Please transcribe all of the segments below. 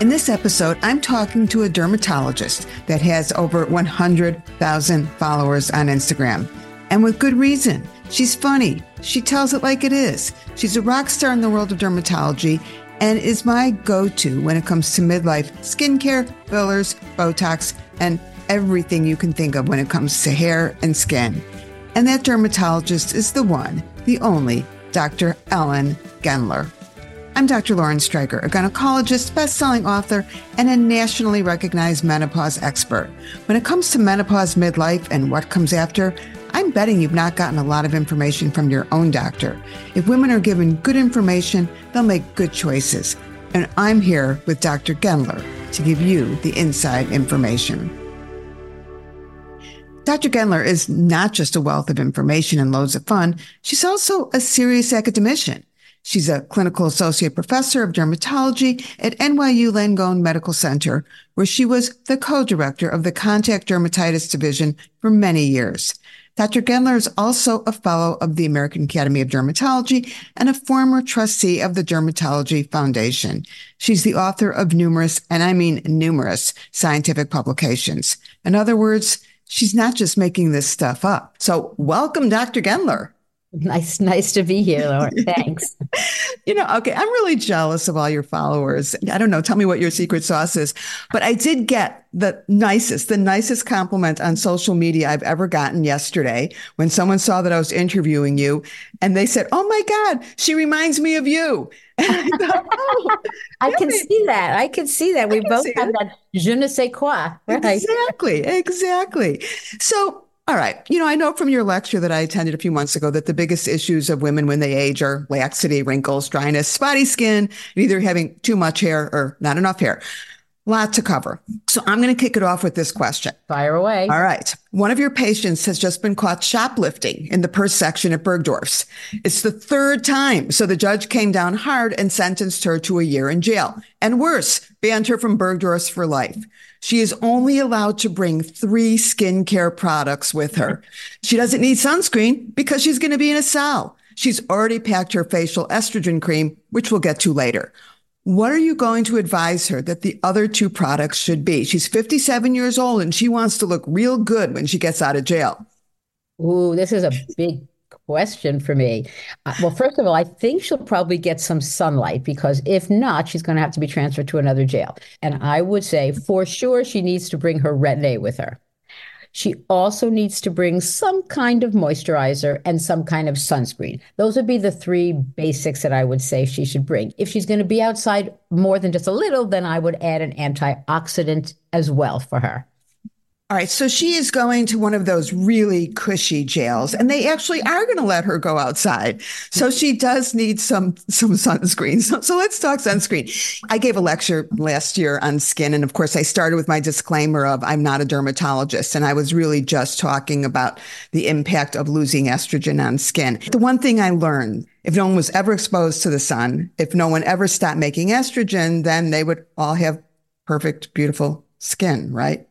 In this episode, I'm talking to a dermatologist that has over 100,000 followers on Instagram. And with good reason. She's funny. She tells it like it is. She's a rock star in the world of dermatology and is my go to when it comes to midlife skincare, fillers, Botox, and everything you can think of when it comes to hair and skin. And that dermatologist is the one, the only, Dr. Ellen Gendler. I'm Dr. Lauren Streicher, a gynecologist, best-selling author, and a nationally recognized menopause expert. When it comes to menopause midlife and what comes after, I'm betting you've not gotten a lot of information from your own doctor. If women are given good information, they'll make good choices. And I'm here with Dr. Gendler to give you the inside information. Dr. Gendler is not just a wealth of information and loads of fun, she's also a serious academician. She's a clinical associate professor of dermatology at NYU Langone Medical Center, where she was the co-director of the contact dermatitis division for many years. Dr. Gendler is also a fellow of the American Academy of Dermatology and a former trustee of the Dermatology Foundation. She's the author of numerous, and I mean numerous, scientific publications. In other words, she's not just making this stuff up. So welcome, Dr. Gendler. Nice, nice to be here, Laura. Thanks. you know, okay, I'm really jealous of all your followers. I don't know, tell me what your secret sauce is. But I did get the nicest, the nicest compliment on social media I've ever gotten yesterday when someone saw that I was interviewing you and they said, Oh my God, she reminds me of you. I, thought, oh, I can see that. I can see that. We both have it. that je ne sais quoi. Right? Exactly, exactly. So all right. You know, I know from your lecture that I attended a few months ago that the biggest issues of women when they age are laxity, wrinkles, dryness, spotty skin, either having too much hair or not enough hair. Lot to cover. So I'm going to kick it off with this question. Fire away. All right. One of your patients has just been caught shoplifting in the purse section at Bergdorf's. It's the third time. So the judge came down hard and sentenced her to a year in jail. And worse, banned her from Bergdorf's for life. She is only allowed to bring three skincare products with her. She doesn't need sunscreen because she's going to be in a cell. She's already packed her facial estrogen cream, which we'll get to later. What are you going to advise her that the other two products should be? She's 57 years old and she wants to look real good when she gets out of jail. Ooh, this is a big question for me. Uh, well, first of all, I think she'll probably get some sunlight because if not, she's going to have to be transferred to another jail. And I would say for sure she needs to bring her Retin-A with her. She also needs to bring some kind of moisturizer and some kind of sunscreen. Those would be the three basics that I would say she should bring. If she's going to be outside more than just a little, then I would add an antioxidant as well for her. All right. So she is going to one of those really cushy jails and they actually are going to let her go outside. So she does need some, some sunscreen. So, so let's talk sunscreen. I gave a lecture last year on skin. And of course I started with my disclaimer of I'm not a dermatologist. And I was really just talking about the impact of losing estrogen on skin. The one thing I learned if no one was ever exposed to the sun, if no one ever stopped making estrogen, then they would all have perfect, beautiful skin, right?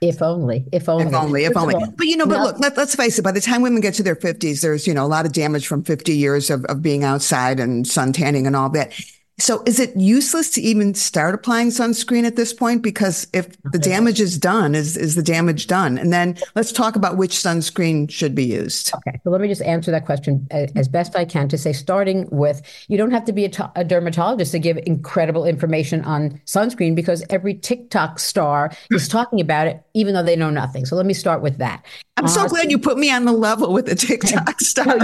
If only, if only, if only, if only. But you know, but look, let, us face it. By the time women get to their fifties, there's you know a lot of damage from 50 years of, of being outside and sun tanning and all that. So is it useless to even start applying sunscreen at this point? Because if the damage is done, is, is the damage done? And then let's talk about which sunscreen should be used. Okay. So let me just answer that question as best I can to say, starting with, you don't have to be a, t- a dermatologist to give incredible information on sunscreen because every TikTok star is talking about it, even though they know nothing. So let me start with that. I'm so uh, glad you put me on the level with the TikTok star.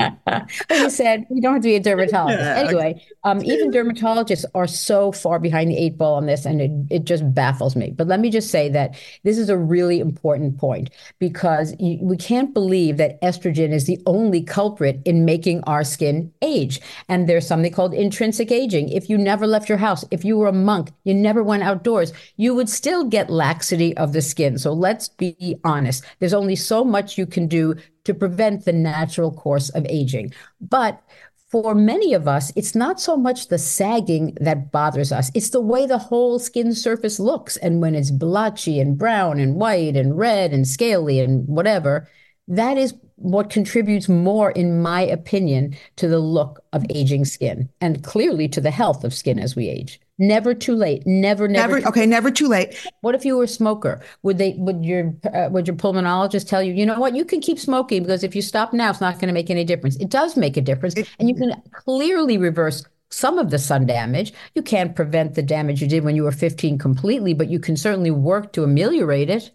you said you don't have to be a dermatologist. Yeah, anyway, okay. um, even dermatologists are so far behind the eight ball on this, and it, it just baffles me. But let me just say that this is a really important point because you, we can't believe that estrogen is the only culprit in making our skin age. And there's something called intrinsic aging. If you never left your house, if you were a monk, you never went outdoors, you would still get laxity of the skin. So let's be honest. There's only only so much you can do to prevent the natural course of aging. But for many of us, it's not so much the sagging that bothers us. It's the way the whole skin surface looks. And when it's blotchy and brown and white and red and scaly and whatever, that is what contributes more, in my opinion, to the look of aging skin and clearly to the health of skin as we age. Never too late. Never, never. never okay, never too late. What if you were a smoker? Would they? Would your uh, would your pulmonologist tell you? You know what? You can keep smoking because if you stop now, it's not going to make any difference. It does make a difference, it, and you can clearly reverse some of the sun damage. You can't prevent the damage you did when you were 15 completely, but you can certainly work to ameliorate it.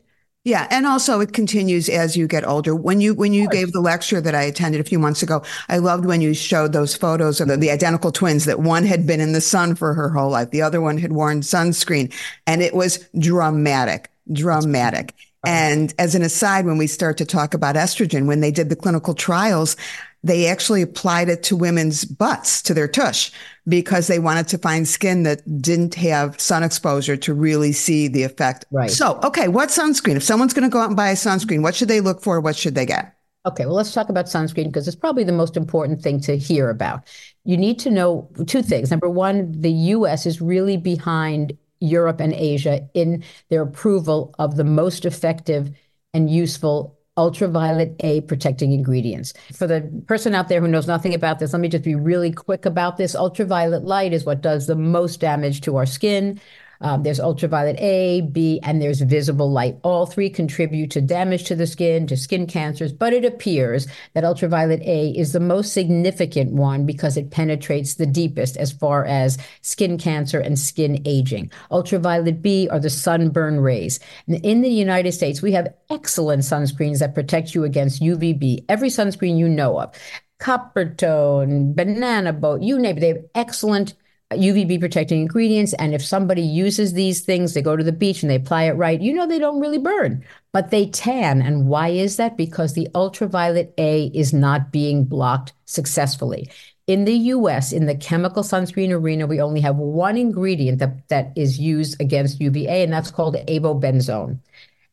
Yeah, and also it continues as you get older. When you when you gave the lecture that I attended a few months ago, I loved when you showed those photos of the, the, identical twins that one had been in the sun for her whole life, the other one had worn sunscreen, and it was dramatic, dramatic. And as an aside, when we start to talk about estrogen, when they did the clinical trials, they actually applied it to women's butts, to their tush, because they wanted to find skin that didn't have sun exposure to really see the effect. Right. So, okay, what sunscreen? If someone's going to go out and buy a sunscreen, what should they look for? What should they get? Okay, well, let's talk about sunscreen because it's probably the most important thing to hear about. You need to know two things. Number one, the US is really behind Europe and Asia in their approval of the most effective and useful ultraviolet A protecting ingredients. For the person out there who knows nothing about this, let me just be really quick about this. Ultraviolet light is what does the most damage to our skin. Um, there's ultraviolet A, B, and there's visible light. All three contribute to damage to the skin, to skin cancers, but it appears that ultraviolet A is the most significant one because it penetrates the deepest as far as skin cancer and skin aging. Ultraviolet B are the sunburn rays. In the United States, we have excellent sunscreens that protect you against UVB. Every sunscreen you know of, Coppertone, Banana Boat, you name it, they have excellent UVB protecting ingredients. And if somebody uses these things, they go to the beach and they apply it right, you know they don't really burn, but they tan. And why is that? Because the ultraviolet A is not being blocked successfully. In the US, in the chemical sunscreen arena, we only have one ingredient that, that is used against UVA, and that's called avobenzone.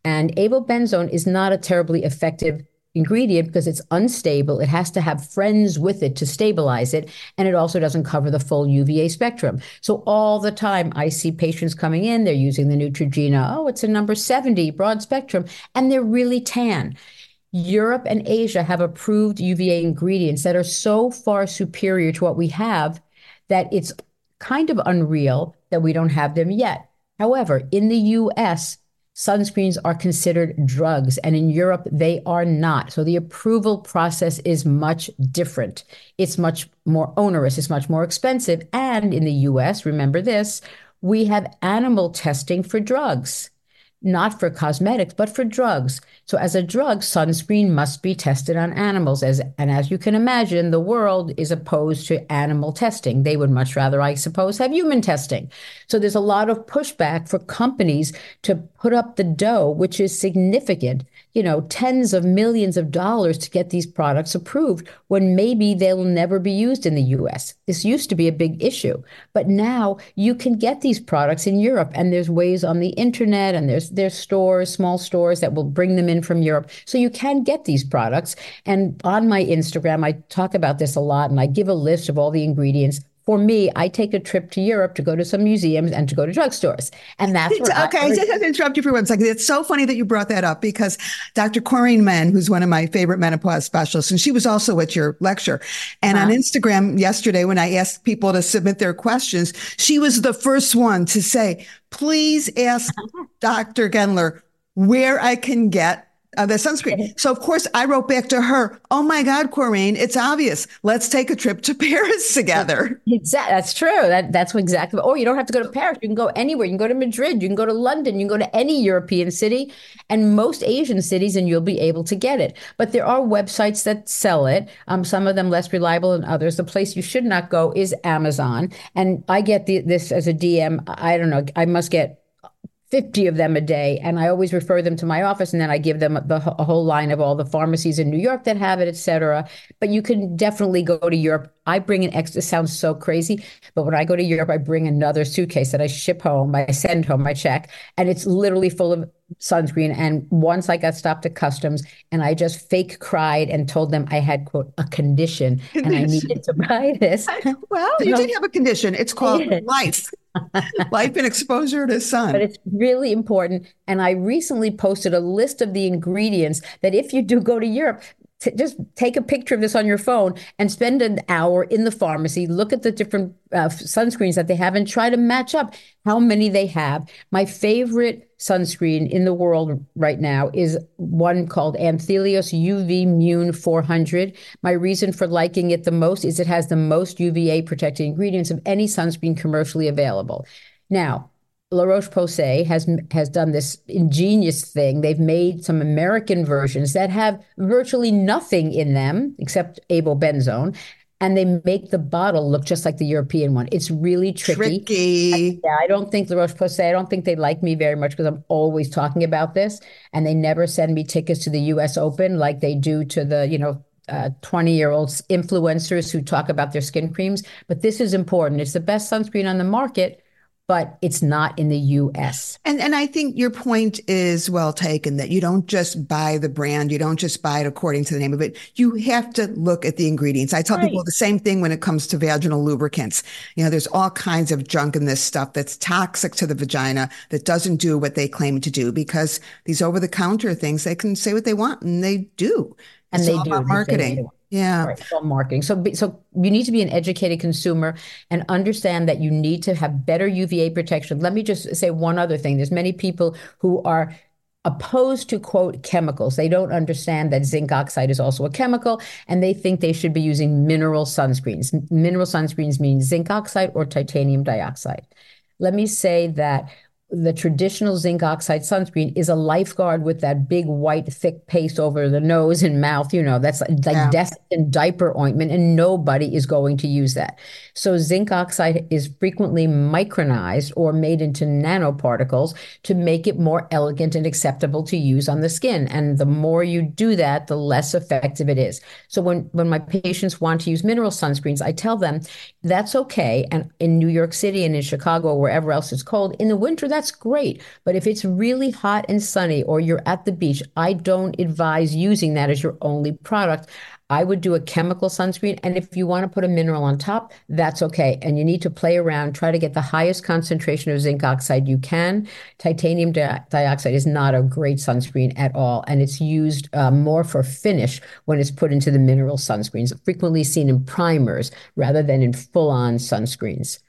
And avobenzone is not a terribly effective ingredient because it's unstable. It has to have friends with it to stabilize it. And it also doesn't cover the full UVA spectrum. So all the time I see patients coming in, they're using the Neutrogena. Oh, it's a number 70 broad spectrum, and they're really tan. Europe and Asia have approved UVA ingredients that are so far superior to what we have that it's kind of unreal that we don't have them yet. However, in the US, sunscreens are considered drugs, and in Europe, they are not. So the approval process is much different. It's much more onerous, it's much more expensive. And in the US, remember this, we have animal testing for drugs not for cosmetics, but for drugs. So, as a drug, sunscreen must be tested on animals. As and as you can imagine, the world is opposed to animal testing. They would much rather, I suppose, have human testing. So, there's a lot of pushback for companies to put up the dough, which is significant you know, tens of millions of dollars to get these products approved when maybe they'll never be used in the US. This used to be a big issue, but now you can get these products in Europe and there's ways on the internet and there's there's stores, small stores that will bring them in from Europe. So you can get these products. And on my Instagram, I talk about this a lot and I give a list of all the ingredients for me, I take a trip to Europe to go to some museums and to go to drugstores. And that's okay. I, I just have to interrupt you for one second. It's so funny that you brought that up because Dr. Corinne Menn, who's one of my favorite menopause specialists, and she was also at your lecture. And uh-huh. on Instagram yesterday, when I asked people to submit their questions, she was the first one to say, please ask Dr. Gendler where I can get uh, the sunscreen. So of course I wrote back to her, "Oh my God, Corinne, it's obvious. Let's take a trip to Paris together." Exactly, that's true. That that's exactly. Or you don't have to go to Paris. You can go anywhere. You can go to Madrid. You can go to London. You can go to any European city, and most Asian cities, and you'll be able to get it. But there are websites that sell it. Um, some of them less reliable than others. The place you should not go is Amazon, and I get the, this as a DM. I don't know. I must get 50 of them a day. And I always refer them to my office and then I give them the, a whole line of all the pharmacies in New York that have it, et cetera. But you can definitely go to Europe. I bring an extra, sounds so crazy, but when I go to Europe, I bring another suitcase that I ship home, I send home, I check, and it's literally full of sunscreen. And once I got stopped at customs and I just fake cried and told them I had, quote, a condition, condition. and I needed to buy this. well, you did have a condition. It's called life. life and exposure to sun. But it's really important. And I recently posted a list of the ingredients that if you do go to Europe, t- just take a picture of this on your phone and spend an hour in the pharmacy, look at the different uh, sunscreens that they have and try to match up how many they have. My favorite sunscreen in the world right now is one called Anthelios UVMune 400. My reason for liking it the most is it has the most UVA protected ingredients of any sunscreen commercially available. Now, La Roche Posay has has done this ingenious thing. They've made some American versions that have virtually nothing in them except avobenzone, and they make the bottle look just like the European one. It's really tricky. Tricky. I, yeah, I don't think La Roche Posay. I don't think they like me very much because I'm always talking about this, and they never send me tickets to the U.S. Open like they do to the you know 20 uh, year old influencers who talk about their skin creams. But this is important. It's the best sunscreen on the market but it's not in the US. And and I think your point is well taken that you don't just buy the brand, you don't just buy it according to the name of it. You have to look at the ingredients. I tell right. people the same thing when it comes to vaginal lubricants. You know, there's all kinds of junk in this stuff that's toxic to the vagina that doesn't do what they claim to do because these over the counter things they can say what they want and they do. And it's they do marketing. Yeah. Right, marketing. So, so you need to be an educated consumer and understand that you need to have better UVA protection. Let me just say one other thing. There's many people who are opposed to quote chemicals. They don't understand that zinc oxide is also a chemical and they think they should be using mineral sunscreens. Mineral sunscreens mean zinc oxide or titanium dioxide. Let me say that the traditional zinc oxide sunscreen is a lifeguard with that big white thick paste over the nose and mouth you know that's like yeah. death and diaper ointment and nobody is going to use that. So zinc oxide is frequently micronized or made into nanoparticles to make it more elegant and acceptable to use on the skin. And the more you do that the less effective it is. So when when my patients want to use mineral sunscreens i tell them that's okay and in new york city and in chicago wherever else it's cold in the winter that's great. But if it's really hot and sunny or you're at the beach, I don't advise using that as your only product. I would do a chemical sunscreen. And if you want to put a mineral on top, that's okay. And you need to play around, try to get the highest concentration of zinc oxide you can. Titanium di- dioxide is not a great sunscreen at all. And it's used uh, more for finish when it's put into the mineral sunscreens, frequently seen in primers rather than in full on sunscreens.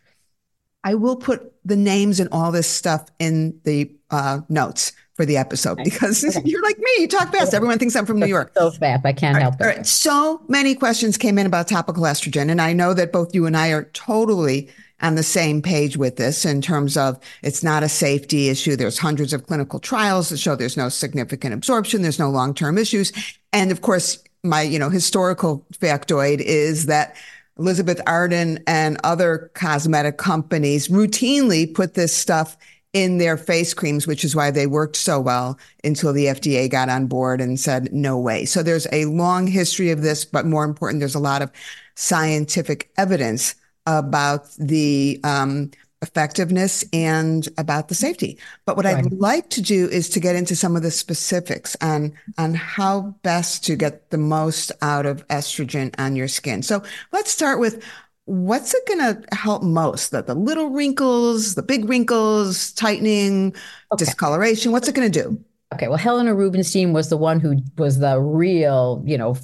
I will put the names and all this stuff in the uh, notes for the episode because okay. you're like me. You talk fast. Everyone thinks I'm from New York. So fast. I can't help it. All right. So many questions came in about topical estrogen. And I know that both you and I are totally on the same page with this in terms of it's not a safety issue. There's hundreds of clinical trials that show there's no significant absorption. There's no long-term issues. And of course, my, you know, historical factoid is that Elizabeth Arden and other cosmetic companies routinely put this stuff in their face creams, which is why they worked so well until the FDA got on board and said, no way. So there's a long history of this, but more important, there's a lot of scientific evidence about the um, effectiveness and about the safety. But what right. I'd like to do is to get into some of the specifics on, on how best to get the most out of estrogen on your skin. So let's start with what's it going to help most? The, the little wrinkles, the big wrinkles, tightening, okay. discoloration. What's it going to do? Okay, well, Helena Rubinstein was the one who was the real, you know,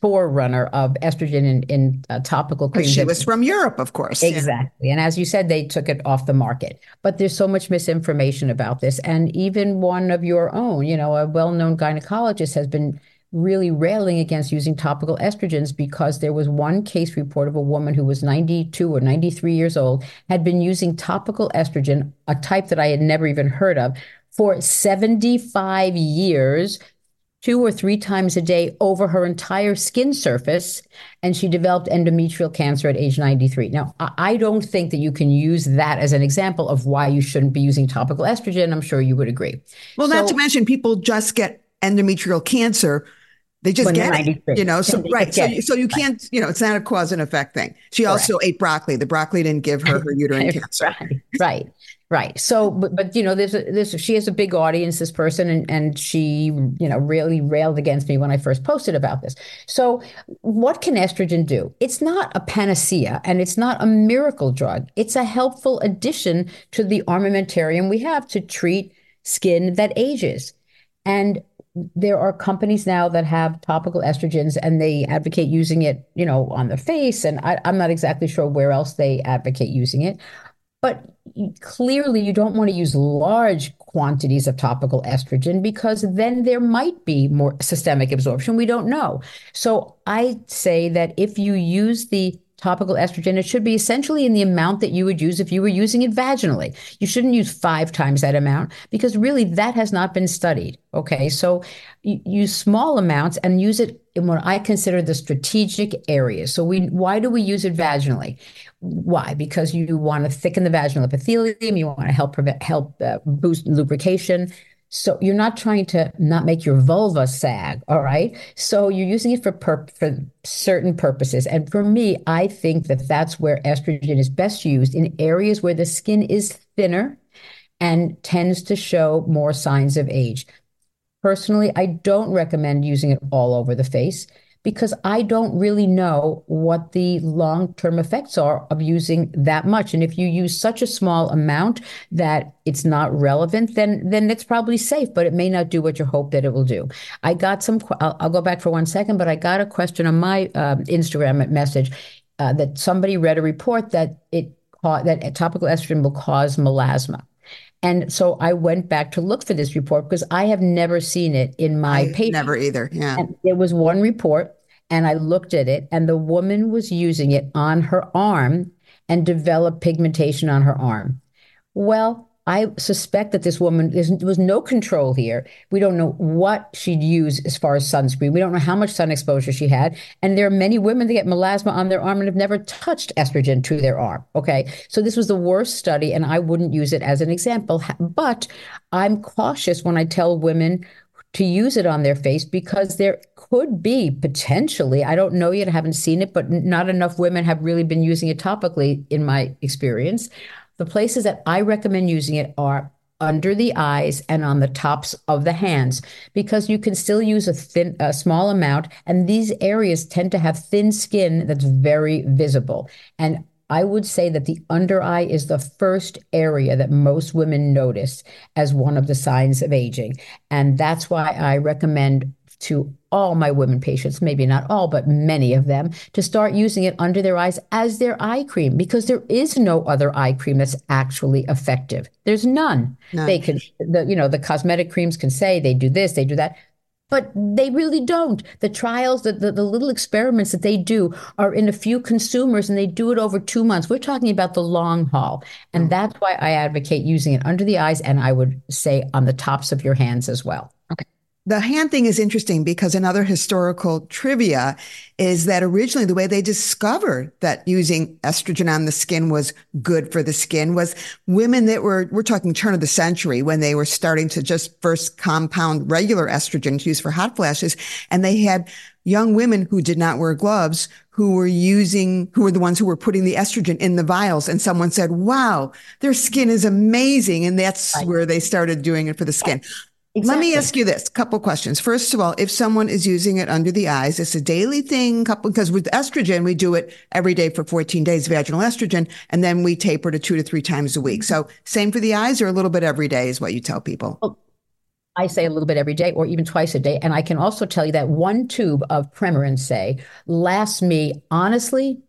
forerunner of estrogen in, in uh, topical creams. She was from Europe, of course. Exactly. Yeah. And as you said, they took it off the market. But there's so much misinformation about this. And even one of your own, you know, a well known gynecologist has been really railing against using topical estrogens because there was one case report of a woman who was 92 or 93 years old, had been using topical estrogen, a type that I had never even heard of, for 75 years, two or three times a day over her entire skin surface. And she developed endometrial cancer at age 93. Now, I don't think that you can use that as an example of why you shouldn't be using topical estrogen. I'm sure you would agree. Well, so, not to mention, people just get endometrial cancer they just get it, you know. So right, so you, so you can't, you know, it's not a cause and effect thing. She also ate broccoli. The broccoli didn't give her her uterine cancer. Right, right, right. So, but, but you know, there's a, there's she has a big audience. This person, and and she, you know, really railed against me when I first posted about this. So, what can estrogen do? It's not a panacea, and it's not a miracle drug. It's a helpful addition to the armamentarium we have to treat skin that ages. And there are companies now that have topical estrogens and they advocate using it, you know, on the face. And I, I'm not exactly sure where else they advocate using it. But clearly, you don't want to use large quantities of topical estrogen because then there might be more systemic absorption. We don't know. So I say that if you use the topical estrogen, it should be essentially in the amount that you would use if you were using it vaginally. You shouldn't use five times that amount because really that has not been studied. Okay. So use small amounts and use it in what I consider the strategic areas. So we, why do we use it vaginally? Why? Because you want to thicken the vaginal epithelium. You want to help prevent, help uh, boost lubrication. So you're not trying to not make your vulva sag, all right? So you're using it for per- for certain purposes. And for me, I think that that's where estrogen is best used in areas where the skin is thinner and tends to show more signs of age. Personally, I don't recommend using it all over the face because I don't really know what the long term effects are of using that much. And if you use such a small amount that it's not relevant, then then it's probably safe, but it may not do what you hope that it will do. I got some. I'll, I'll go back for one second, but I got a question on my uh, Instagram message uh, that somebody read a report that it that topical estrogen will cause melasma. And so I went back to look for this report because I have never seen it in my I paper. Never either. Yeah. And there was one report and I looked at it, and the woman was using it on her arm and developed pigmentation on her arm. Well, I suspect that this woman there was no control here. We don't know what she'd use as far as sunscreen. We don't know how much sun exposure she had. And there are many women that get melasma on their arm and have never touched estrogen to their arm. Okay. So this was the worst study, and I wouldn't use it as an example. But I'm cautious when I tell women to use it on their face because there could be potentially, I don't know yet, I haven't seen it, but not enough women have really been using it topically in my experience. The places that I recommend using it are under the eyes and on the tops of the hands because you can still use a thin a small amount and these areas tend to have thin skin that's very visible and I would say that the under eye is the first area that most women notice as one of the signs of aging. And that's why I recommend to all my women patients, maybe not all, but many of them, to start using it under their eyes as their eye cream because there is no other eye cream that's actually effective. There's none. none. They can, the, you know, the cosmetic creams can say they do this, they do that but they really don't. The trials, the, the, the, little experiments that they do are in a few consumers and they do it over two months. We're talking about the long haul. And mm. that's why I advocate using it under the eyes and I would say on the tops of your hands as well. Okay. The hand thing is interesting because another historical trivia is that originally the way they discovered that using estrogen on the skin was good for the skin was women that were, we're talking turn of the century when they were starting to just first compound regular estrogen to use for hot flashes. And they had young women who did not wear gloves who were using, who were the ones who were putting the estrogen in the vials. And someone said, wow, their skin is amazing. And that's where they started doing it for the skin. Exactly. Let me ask you this couple questions. First of all, if someone is using it under the eyes, it's a daily thing, couple because with estrogen we do it every day for 14 days, vaginal estrogen, and then we taper to two to three times a week. So same for the eyes, or a little bit every day is what you tell people. Well, I say a little bit every day, or even twice a day, and I can also tell you that one tube of Premarin, say, lasts me honestly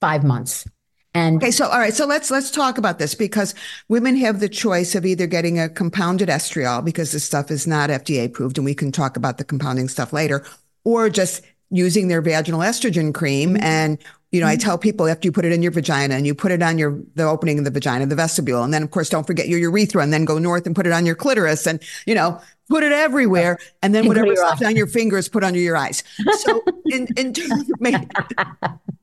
five months. And okay, so all right, so let's let's talk about this because women have the choice of either getting a compounded estriol because this stuff is not FDA approved, and we can talk about the compounding stuff later, or just using their vaginal estrogen cream. Mm-hmm. And you know, mm-hmm. I tell people after you put it in your vagina and you put it on your the opening of the vagina, the vestibule, and then of course don't forget your urethra, and then go north and put it on your clitoris, and you know, put it everywhere, and then whatever's left on your fingers, put under your eyes. So in in terms of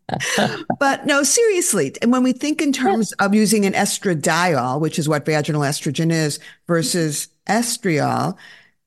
but no, seriously. And when we think in terms of using an estradiol, which is what vaginal estrogen is, versus estriol,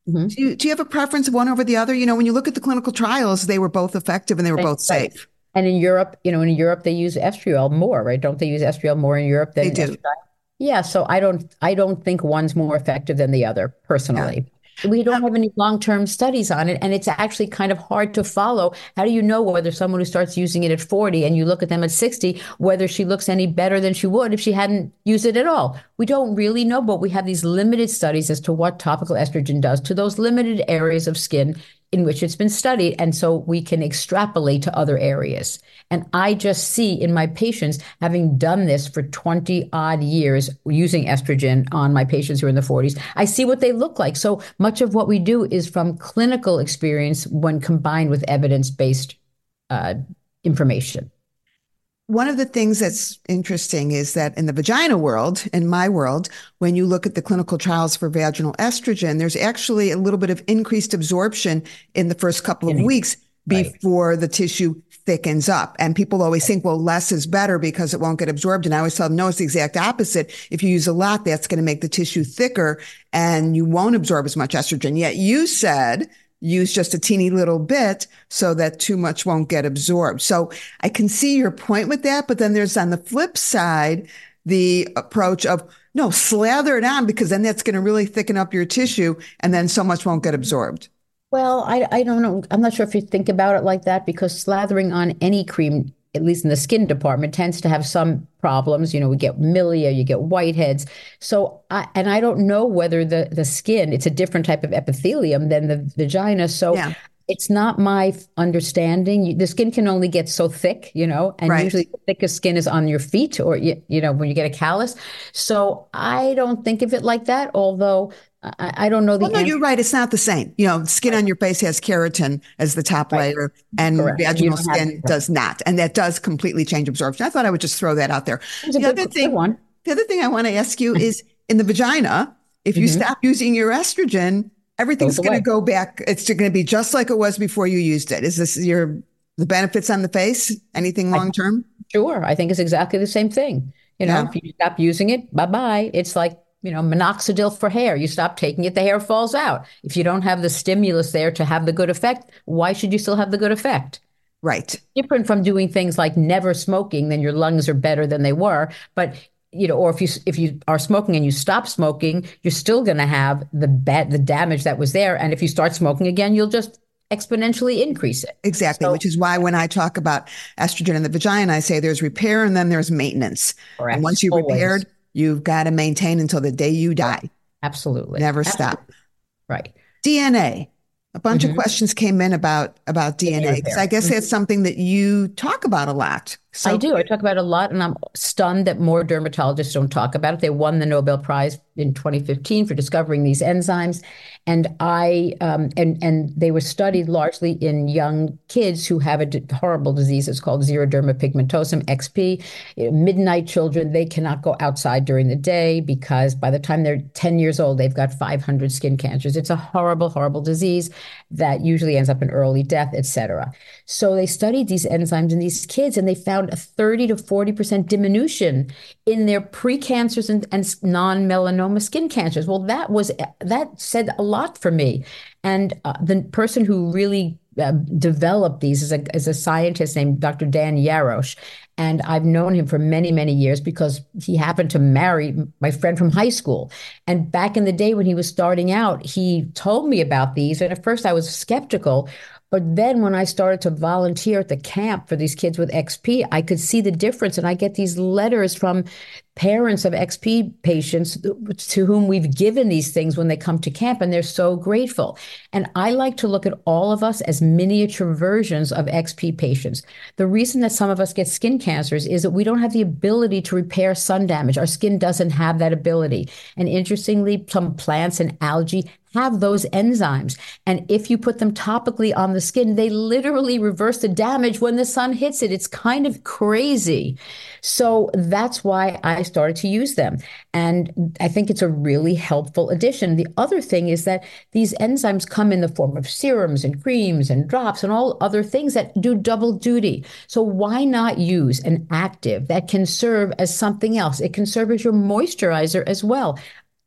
mm-hmm. do, you, do you have a preference of one over the other? You know, when you look at the clinical trials, they were both effective and they were both safe. And in Europe, you know, in Europe they use estriol more, right? Don't they use estriol more in Europe than they do? Estriol? Yeah. So I don't, I don't think one's more effective than the other, personally. Yeah. We don't um, have any long term studies on it. And it's actually kind of hard to follow. How do you know whether someone who starts using it at 40 and you look at them at 60, whether she looks any better than she would if she hadn't used it at all? We don't really know, but we have these limited studies as to what topical estrogen does to those limited areas of skin in which it's been studied. And so we can extrapolate to other areas. And I just see in my patients, having done this for 20 odd years using estrogen on my patients who are in the 40s, I see what they look like. So much of what we do is from clinical experience when combined with evidence based uh, information one of the things that's interesting is that in the vagina world, in my world, when you look at the clinical trials for vaginal estrogen, there's actually a little bit of increased absorption in the first couple of weeks before right. the tissue thickens up. And people always think, well, less is better because it won't get absorbed. And I always tell them, no, it's the exact opposite. If you use a lot, that's going to make the tissue thicker and you won't absorb as much estrogen. Yet you said use just a teeny little bit so that too much won't get absorbed. So I can see your point with that. But then there's on the flip side, the approach of no, slather it on because then that's going to really thicken up your tissue and then so much won't get absorbed. Well, I, I don't know. I'm not sure if you think about it like that because slathering on any cream at least in the skin department, tends to have some problems. You know, we get milia, you get whiteheads. So, I, and I don't know whether the the skin, it's a different type of epithelium than the vagina. So, yeah. It's not my understanding. The skin can only get so thick, you know, and right. usually the thickest skin is on your feet or you, you know when you get a callus. So, I don't think of it like that. Although I, I don't know the. Well, no, you're right. It's not the same. You know, skin on your face has keratin as the top right. layer, and Correct. vaginal skin does not, and that does completely change absorption. I thought I would just throw that out there. The other thing, one. the other thing I want to ask you is in the vagina, if you mm-hmm. stop using your estrogen, everything's going to go back. It's going to be just like it was before you used it. Is this your the benefits on the face? Anything long term? Sure, I think it's exactly the same thing. You know, yeah. if you stop using it, bye bye. It's like you know, minoxidil for hair. You stop taking it, the hair falls out. If you don't have the stimulus there to have the good effect, why should you still have the good effect? Right. different from doing things like never smoking, then your lungs are better than they were. But you know, or if you if you are smoking and you stop smoking, you're still going to have the bad the damage that was there. And if you start smoking again, you'll just exponentially increase it. Exactly, so, which is why when I talk about estrogen in the vagina, I say there's repair and then there's maintenance. Correct. And once you've Always. repaired, You've got to maintain until the day you die. Absolutely. Never Absolutely. stop. Right. DNA. A bunch mm-hmm. of questions came in about about DNA because I guess mm-hmm. that's something that you talk about a lot. So- I do. I talk about it a lot, and I'm stunned that more dermatologists don't talk about it. They won the Nobel Prize in 2015 for discovering these enzymes, and I um, and and they were studied largely in young kids who have a d- horrible disease. It's called xeroderma pigmentosum (XP). Midnight children they cannot go outside during the day because by the time they're 10 years old, they've got 500 skin cancers. It's a horrible, horrible disease that usually ends up in early death, etc. So they studied these enzymes in these kids, and they found a 30 to 40 percent diminution in their precancers and, and non-melanoma skin cancers. Well, that was that said a lot for me. And uh, the person who really uh, developed these is a, is a scientist named Dr. Dan Yarosh. And I've known him for many, many years because he happened to marry my friend from high school. And back in the day when he was starting out, he told me about these. And at first I was skeptical, but then when I started to volunteer at the camp for these kids with XP, I could see the difference. And I get these letters from parents of XP patients to whom we've given these things when they come to camp, and they're so grateful. And I like to look at all of us as miniature versions of XP patients. The reason that some of us get skin cancers is that we don't have the ability to repair sun damage. Our skin doesn't have that ability. And interestingly, some plants and algae have those enzymes. And if you put them topically on the skin, they literally reverse the damage when the sun hits it. It's kind of crazy. So that's why I started to use them. And I think it's a really helpful addition. The other thing is that these enzymes come in the form of serums and creams and drops and all other things that do double duty. So why not use an active that can serve as something else? It can serve as your moisturizer as well.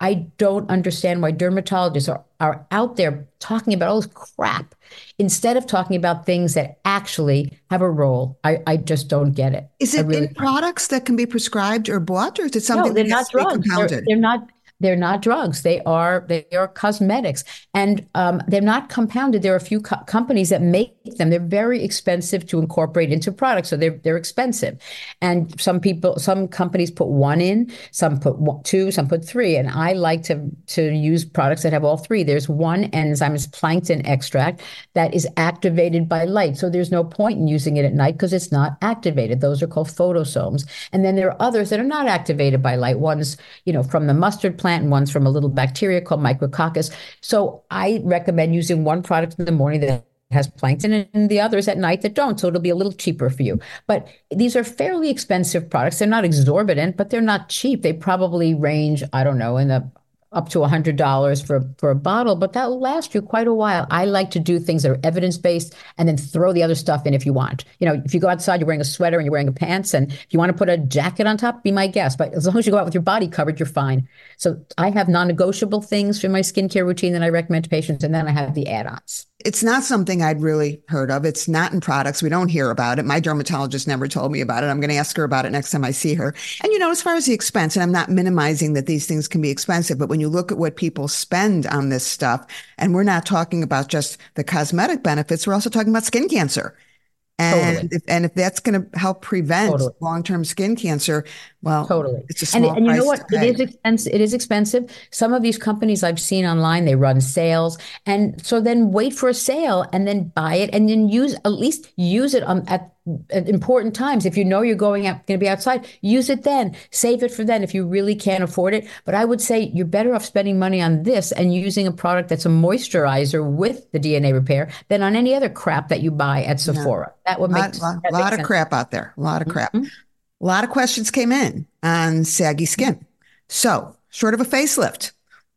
I don't understand why dermatologists are, are out there talking about all this crap instead of talking about things that actually have a role. I, I just don't get it. Is it really in products that can be prescribed or bought, or is it something no, they're not drugs. They're, they're, not they're not drugs. They are they are cosmetics, and um, they're not compounded. There are a few co- companies that make them. They're very expensive to incorporate into products, so they're they're expensive. And some people, some companies put one in, some put one, two, some put three. And I like to to use products that have all three. There's one enzyme, is plankton extract, that is activated by light. So there's no point in using it at night because it's not activated. Those are called photosomes. And then there are others that are not activated by light. One's you know from the mustard plant and one's from a little bacteria called Micrococcus. So I recommend using one product in the morning that has plankton and the others at night that don't. So it'll be a little cheaper for you. But these are fairly expensive products. They're not exorbitant, but they're not cheap. They probably range, I don't know, in the up to $100 for, for a bottle, but that'll last you quite a while. I like to do things that are evidence based and then throw the other stuff in if you want. You know, if you go outside, you're wearing a sweater and you're wearing pants, and if you want to put a jacket on top, be my guest. But as long as you go out with your body covered, you're fine. So I have non negotiable things for my skincare routine that I recommend to patients, and then I have the add ons it's not something I'd really heard of. It's not in products. We don't hear about it. My dermatologist never told me about it. I'm going to ask her about it next time I see her. And, you know, as far as the expense, and I'm not minimizing that these things can be expensive, but when you look at what people spend on this stuff, and we're not talking about just the cosmetic benefits, we're also talking about skin cancer. And totally. if, and if that's going to help prevent totally. long-term skin cancer, well, totally. It's a small and, and you know what? It is expensive. It is expensive. Some of these companies I've seen online, they run sales, and so then wait for a sale and then buy it, and then use at least use it on, at, at important times. If you know you're going out, going to be outside, use it then. Save it for then if you really can't afford it. But I would say you're better off spending money on this and using a product that's a moisturizer with the DNA repair than on any other crap that you buy at Sephora. Yeah. That would make a lot, lot, lot of crap out there. A lot of crap. Mm-hmm. A lot of questions came in on saggy skin. So, short of a facelift,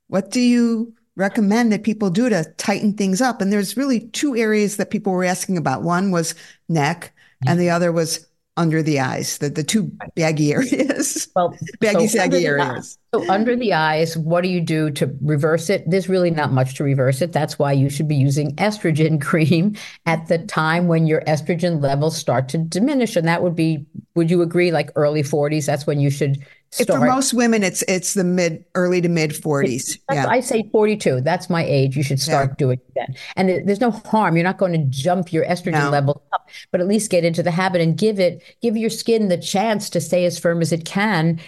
what do you recommend that people do to tighten things up? And there's really two areas that people were asking about. One was neck, and the other was under the eyes, the, the two baggy areas. Well, baggy, so saggy areas. So under the eyes, what do you do to reverse it? There's really not much to reverse it. That's why you should be using estrogen cream at the time when your estrogen levels start to diminish. And that would be, would you agree, like early 40s? That's when you should. For most women, it's it's the mid, early to mid 40s. Yeah. I say 42. That's my age. You should start yeah. doing that. And there's no harm. You're not going to jump your estrogen no. level up, but at least get into the habit and give it, give your skin the chance to stay as firm as it can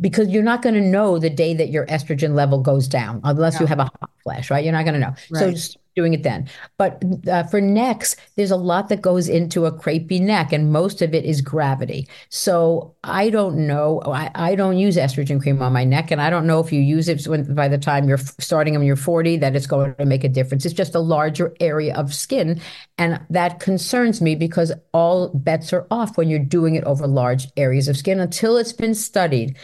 because you're not going to know the day that your estrogen level goes down unless you have a hot flash, right? You're not going to know. Right. So just doing it then. But uh, for necks, there's a lot that goes into a crepey neck, and most of it is gravity. So I don't know. I, I don't use estrogen cream on my neck, and I don't know if you use it when, by the time you're starting when you're 40 that it's going to make a difference. It's just a larger area of skin, and that concerns me because all bets are off when you're doing it over large areas of skin until it's been studied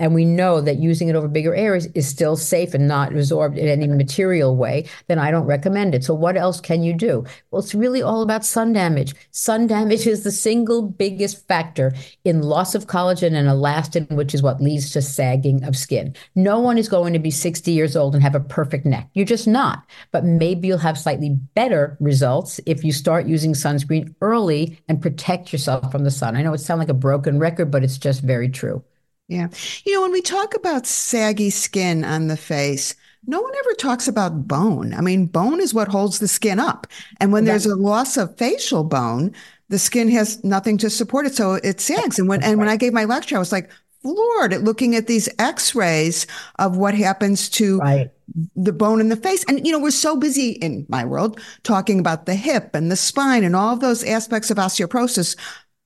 and we know that using it over bigger areas is still safe and not absorbed in any material way, then I don't recommend it. So what else can you do? Well, it's really all about sun damage. Sun damage is the single biggest factor in loss of collagen and elastin, which is what leads to sagging of skin. No one is going to be 60 years old and have a perfect neck. You're just not. But maybe you'll have slightly better results if you start using sunscreen early and protect yourself from the sun. I know it sounds like a broken record, but it's just very true. Yeah. You know, when we talk about saggy skin on the face, no one ever talks about bone. I mean, bone is what holds the skin up. And when there's a loss of facial bone, the skin has nothing to support it. So it sags. And when, and when I gave my lecture, I was like floored at looking at these x-rays of what happens to right. the bone in the face. And, you know, we're so busy in my world talking about the hip and the spine and all of those aspects of osteoporosis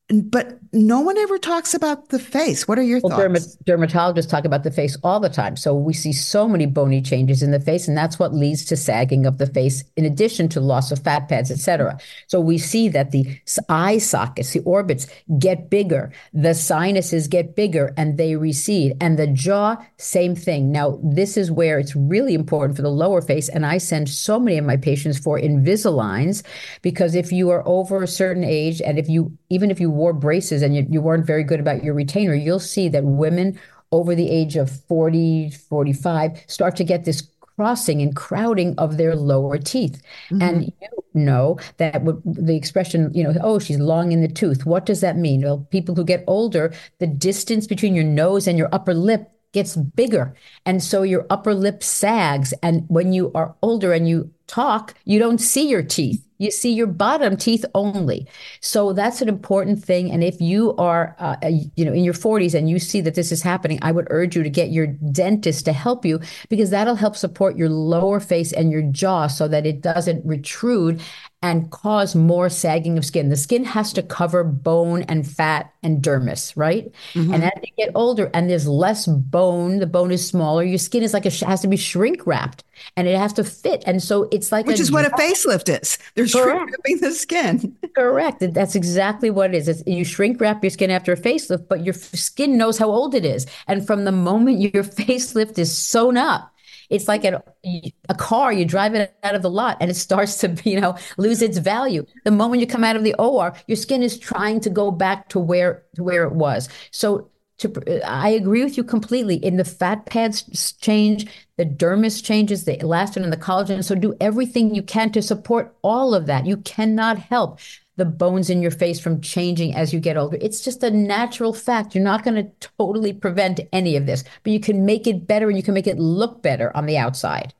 but no one ever talks about the face. What are your well, thoughts? dermatologists talk about the face all the time. So we see so many bony changes in the face, and that's what leads to sagging of the face, in addition to loss of fat pads, etc. So we see that the eye sockets, the orbits, get bigger, the sinuses get bigger, and they recede, and the jaw, same thing. Now this is where it's really important for the lower face, and I send so many of my patients for Invisaligns because if you are over a certain age, and if you even if you wore braces and you, you weren't very good about your retainer, you'll see that women over the age of 40, 45 start to get this crossing and crowding of their lower teeth. Mm-hmm. And you know that the expression, you know, oh, she's long in the tooth. What does that mean? Well, people who get older, the distance between your nose and your upper lip gets bigger. And so your upper lip sags. And when you are older and you talk, you don't see your teeth. You see your bottom teeth only. So that's an important thing. And if you are, uh, you know, in your 40s and you see that this is happening, I would urge you to get your dentist to help you because that'll help support your lower face and your jaw so that it doesn't retrude and cause more sagging of skin. The skin has to cover bone and fat and dermis, right? Mm-hmm. And as you get older and there's less bone, the bone is smaller, your skin is like a has to be shrink wrapped and it has to fit. And so it's like Which is what a facelift is. They're shrink wrapping the skin. Correct. That's exactly what it is. It's, you shrink wrap your skin after a facelift, but your skin knows how old it is. And from the moment your facelift is sewn up, it's like a, a car, you drive it out of the lot and it starts to, you know, lose its value. The moment you come out of the OR, your skin is trying to go back to where to where it was. So to, I agree with you completely. In the fat pads change, the dermis changes, the elastin and the collagen. So do everything you can to support all of that. You cannot help the bones in your face from changing as you get older. It's just a natural fact. You're not going to totally prevent any of this, but you can make it better and you can make it look better on the outside.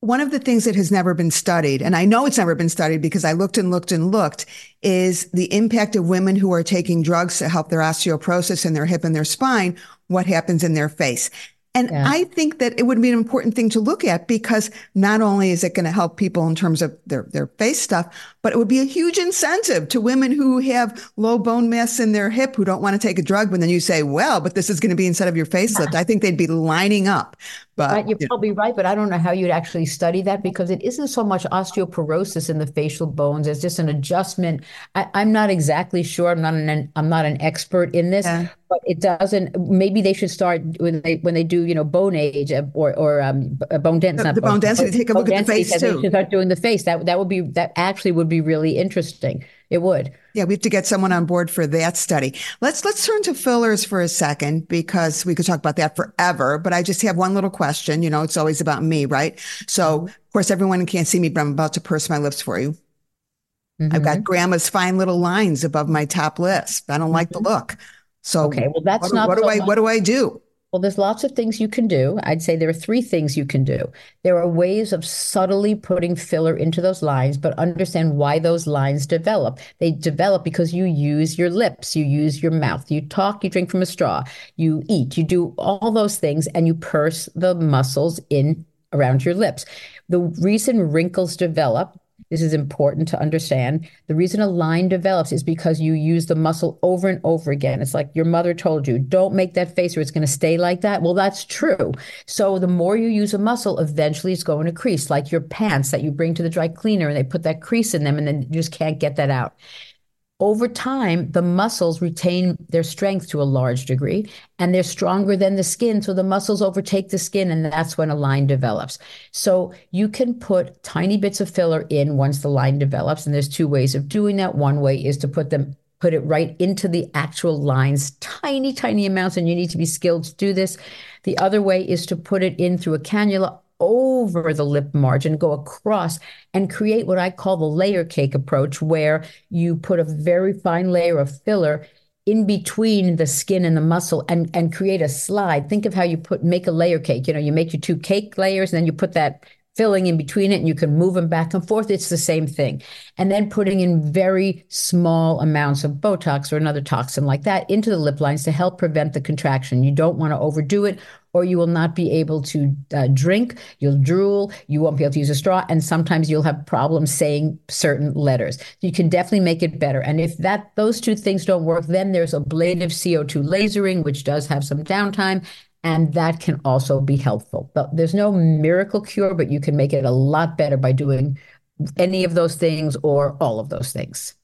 One of the things that has never been studied, and I know it's never been studied because I looked and looked and looked, is the impact of women who are taking drugs to help their osteoporosis in their hip and their spine, what happens in their face. And yeah. I think that it would be an important thing to look at because not only is it going to help people in terms of their, their face stuff, but it would be a huge incentive to women who have low bone mass in their hip who don't want to take a drug. When then you say, well, but this is going to be instead of your facelift. I think they'd be lining up. But right, you're you probably know. right, but I don't know how you'd actually study that because it isn't so much osteoporosis in the facial bones; it's just an adjustment. I, am not exactly sure. I'm not an I'm not an expert in this, yeah. But it doesn't. Maybe they should start when they when they do you know bone age uh, or or um, bone density. The, the bone, bone density. Take a look at the face too. They should start doing the face. That that would be that actually would be really interesting. It would. Yeah, we have to get someone on board for that study. Let's let's turn to fillers for a second because we could talk about that forever. But I just have one little question. You know, it's always about me, right? So, mm-hmm. of course, everyone can't see me, but I'm about to purse my lips for you. Mm-hmm. I've got mm-hmm. grandma's fine little lines above my top lip. I don't mm-hmm. like the mm-hmm. look. So, okay, well, that's what, not. What do I? What do I do? Well, there's lots of things you can do. I'd say there are three things you can do. There are ways of subtly putting filler into those lines, but understand why those lines develop. They develop because you use your lips, you use your mouth, you talk, you drink from a straw, you eat, you do all those things, and you purse the muscles in around your lips. The reason wrinkles develop this is important to understand. The reason a line develops is because you use the muscle over and over again. It's like your mother told you, don't make that face or it's going to stay like that. Well, that's true. So the more you use a muscle, eventually it's going to crease, like your pants that you bring to the dry cleaner and they put that crease in them and then you just can't get that out over time, the muscles retain their strength to a large degree and they're stronger than the skin. So the muscles overtake the skin, and that's when a line develops. So you can put tiny bits of filler in once the line develops. And there's two ways of doing that. One way is to put them put it right into the actual lines, tiny, tiny amounts, and you need to be skilled to do this. The other way is to put it in through a cannula over the lip margin, go across and create what I call the layer cake approach, where you put a very fine layer of filler in between the skin and the muscle and, and create a slide. Think of how you put make a layer cake. You know, you make your two cake layers and then you put that filling in between it and you can move them back and forth. It's the same thing. And then putting in very small amounts of Botox or another toxin like that into the lip lines to help prevent the contraction. You don't want to overdo it or you will not be able to uh, drink. You'll drool. You won't be able to use a straw. And sometimes you'll have problems saying certain letters. You can definitely make it better. And if that those two things don't work, then there's ablative CO2 lasering, which does have some downtime. And that can also be helpful. But there's no miracle cure, but you can make it a lot better by doing any of those things or all of those things.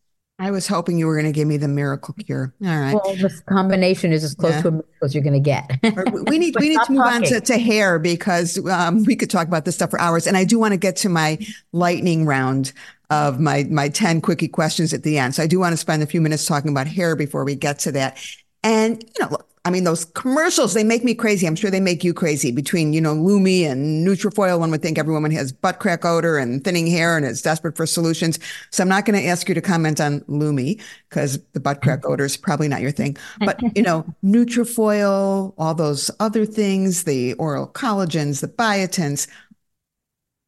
I was hoping you were going to give me the miracle cure. All right. Well, this combination is as close yeah. to a miracle as you're going to get. we need we need to move talking. on to, to hair because um, we could talk about this stuff for hours. And I do want to get to my lightning round of my my ten quickie questions at the end. So I do want to spend a few minutes talking about hair before we get to that. And you know, I mean, those commercials, they make me crazy. I'm sure they make you crazy between, you know, Lume and Nutrafol. One would think every woman has butt crack odor and thinning hair and is desperate for solutions. So I'm not going to ask you to comment on Lume because the butt crack mm-hmm. odor is probably not your thing. But, you know, Nutrafol, all those other things, the oral collagens, the biotins.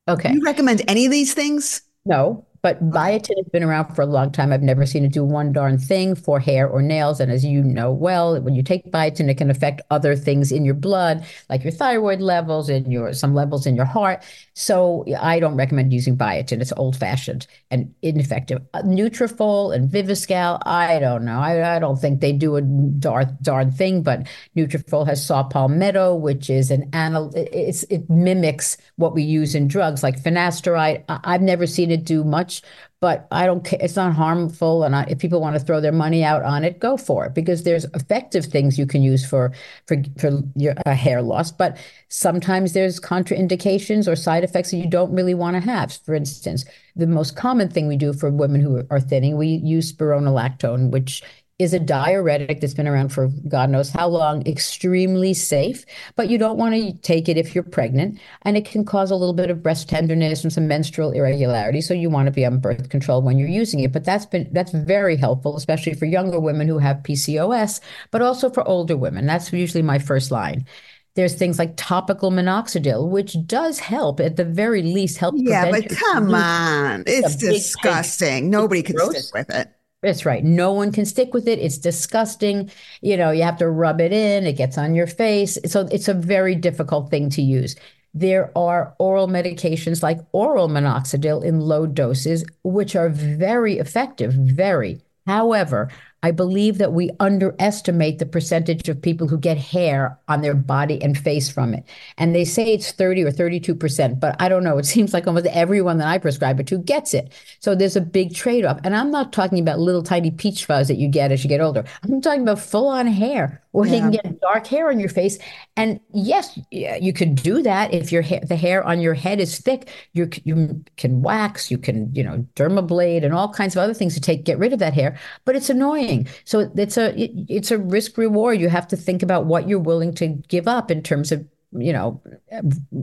Okay. Do you recommend any of these things? No, but biotin has been around for a long time. I've never seen it do one darn thing for hair or nails. And as you know well, when you take biotin, it can affect other things in your blood, like your thyroid levels and your some levels in your heart. So I don't recommend using biotin. It's old fashioned and ineffective. Uh, Nutrafol and Viviscal, I don't know. I, I don't think they do a darn, darn thing, but Nutrafol has saw palmetto, which is an anal, it's, it mimics what we use in drugs like finasteride. I've never seen it do much much, but I don't care. It's not harmful. And I, if people want to throw their money out on it, go for it because there's effective things you can use for, for, for your uh, hair loss. But sometimes there's contraindications or side effects that you don't really want to have. For instance, the most common thing we do for women who are thinning, we use spironolactone, which is a diuretic that's been around for God knows how long, extremely safe, but you don't want to take it if you're pregnant. And it can cause a little bit of breast tenderness and some menstrual irregularity. So you want to be on birth control when you're using it. But that's been that's very helpful, especially for younger women who have PCOS, but also for older women. That's usually my first line. There's things like topical minoxidil, which does help at the very least help. Yeah, but come on, it's, it's disgusting. Nobody can stick with it. That's right. No one can stick with it. It's disgusting. You know, you have to rub it in, it gets on your face. So it's a very difficult thing to use. There are oral medications like oral minoxidil in low doses, which are very effective, very. However, I believe that we underestimate the percentage of people who get hair on their body and face from it. And they say it's 30 or 32%, but I don't know. It seems like almost everyone that I prescribe it to gets it. So there's a big trade off. And I'm not talking about little tiny peach fuzz that you get as you get older. I'm talking about full on hair where yeah. you can get dark hair on your face. And yes, you could do that if your hair, the hair on your head is thick. You you can wax, you can you know dermablade and all kinds of other things to take get rid of that hair. But it's annoying. So it's a it, it's a risk reward. You have to think about what you're willing to give up in terms of you know,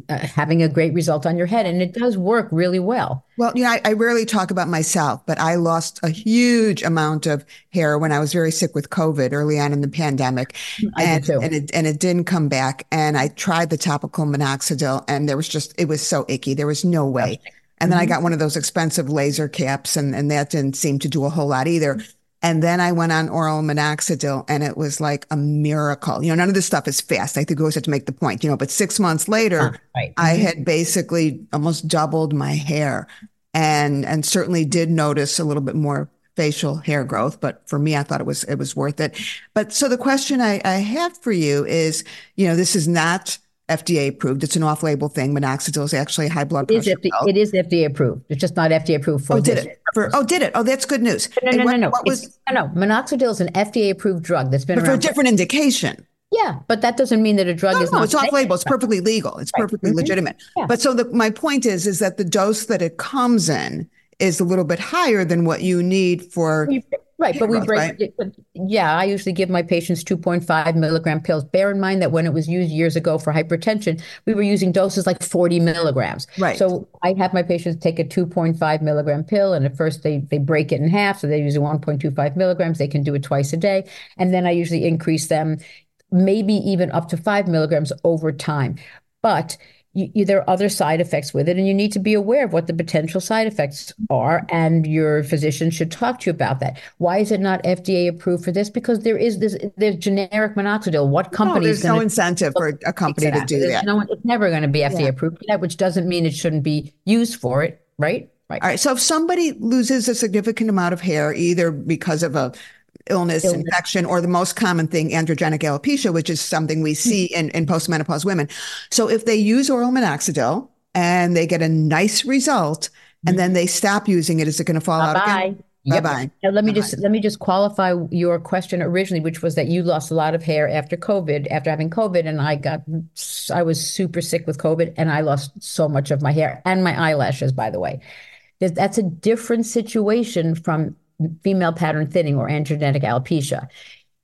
uh, having a great result on your head. And it does work really well. Well, you know, I, I, rarely talk about myself, but I lost a huge amount of hair when I was very sick with COVID early on in the pandemic. I and, too. and it, and it didn't come back. And I tried the topical minoxidil and there was just, it was so icky. There was no way. And then mm-hmm. I got one of those expensive laser caps and, and that didn't seem to do a whole lot either. And then I went on oral minoxidil and it was like a miracle. You know, none of this stuff is fast. I think we always have to make the point, you know, but six months later, right. I mm-hmm. had basically almost doubled my hair and, and certainly did notice a little bit more facial hair growth. But for me, I thought it was, it was worth it. But so the question I, I have for you is, you know, this is not FDA approved. It's an off-label thing. Minoxidil is actually high blood it pressure. Is it is FDA approved. It's just not FDA approved for. Oh, did it? For, oh, did it? Oh, that's good news. No, no, no, what, no. What was, no, no. Minoxidil is an FDA approved drug that's been but for a different indication. Yeah, but that doesn't mean that a drug no, is no, not. It's off-label. It's perfectly legal. It's right. perfectly mm-hmm. legitimate. Yeah. But so the, my point is, is that the dose that it comes in is a little bit higher than what you need for. Right, but we break right? Yeah, I usually give my patients 2.5 milligram pills. Bear in mind that when it was used years ago for hypertension, we were using doses like 40 milligrams. Right. So I have my patients take a 2.5 milligram pill, and at first they they break it in half, so they're using 1.25 milligrams. They can do it twice a day, and then I usually increase them, maybe even up to five milligrams over time. But you, you, there are other side effects with it, and you need to be aware of what the potential side effects are, and your physician should talk to you about that. Why is it not FDA approved for this? Because there is this there's generic minoxidil. What company? No, there's no incentive for a company to do that. No, it's never going to be FDA yeah. approved for that, which doesn't mean it shouldn't be used for it, right? Right. All right. So if somebody loses a significant amount of hair, either because of a illness, illness, infection, or the most common thing, androgenic alopecia, which is something we hmm. see in, in postmenopause women. So if they use oral minoxidil and they get a nice result and then hmm. they stop using it, is it going to fall Bye-bye. out again? Yep. Bye bye. Let me Bye-bye. just let me just qualify your question originally, which was that you lost a lot of hair after COVID, after having COVID, and I got I was super sick with COVID, and I lost so much of my hair and my eyelashes. By the way, that's a different situation from female pattern thinning or androgenic alopecia.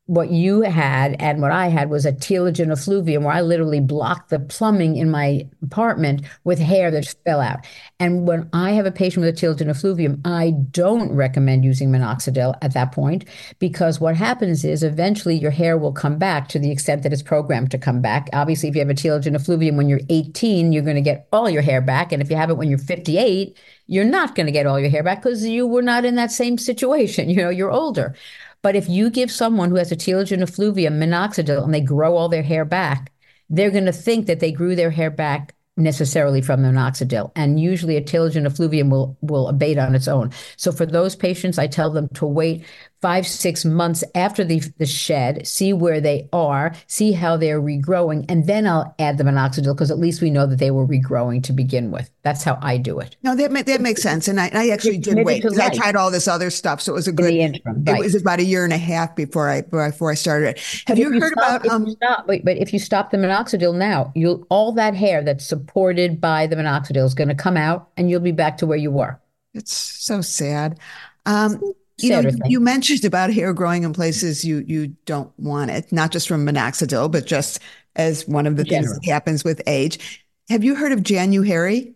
What you had and what I had was a telogen effluvium where I literally blocked the plumbing in my apartment with hair that fell out. And when I have a patient with a telogen effluvium, I don't recommend using minoxidil at that point because what happens is eventually your hair will come back to the extent that it's programmed to come back. Obviously, if you have a telogen effluvium when you're 18, you're going to get all your hair back. And if you have it when you're 58, you're not going to get all your hair back because you were not in that same situation. You know, you're older. But if you give someone who has a telogen effluvium minoxidil and they grow all their hair back, they're going to think that they grew their hair back necessarily from minoxidil. And usually a telogen effluvium will, will abate on its own. So for those patients, I tell them to wait five, six months after the, the shed, see where they are, see how they're regrowing, and then I'll add the minoxidil because at least we know that they were regrowing to begin with. That's how I do it. No, that that makes sense, and I, I actually did wait because I tried all this other stuff, so it was a good. Interim, right. It was about a year and a half before I before I started it. Have you, you heard stop, about? Um, stop, wait, but if you stop the minoxidil now, you'll all that hair that's supported by the minoxidil is going to come out, and you'll be back to where you were. It's so sad. Um, you know, you mentioned about hair growing in places you you don't want it, not just from minoxidil, but just as one of the things that happens with age. Have you heard of January?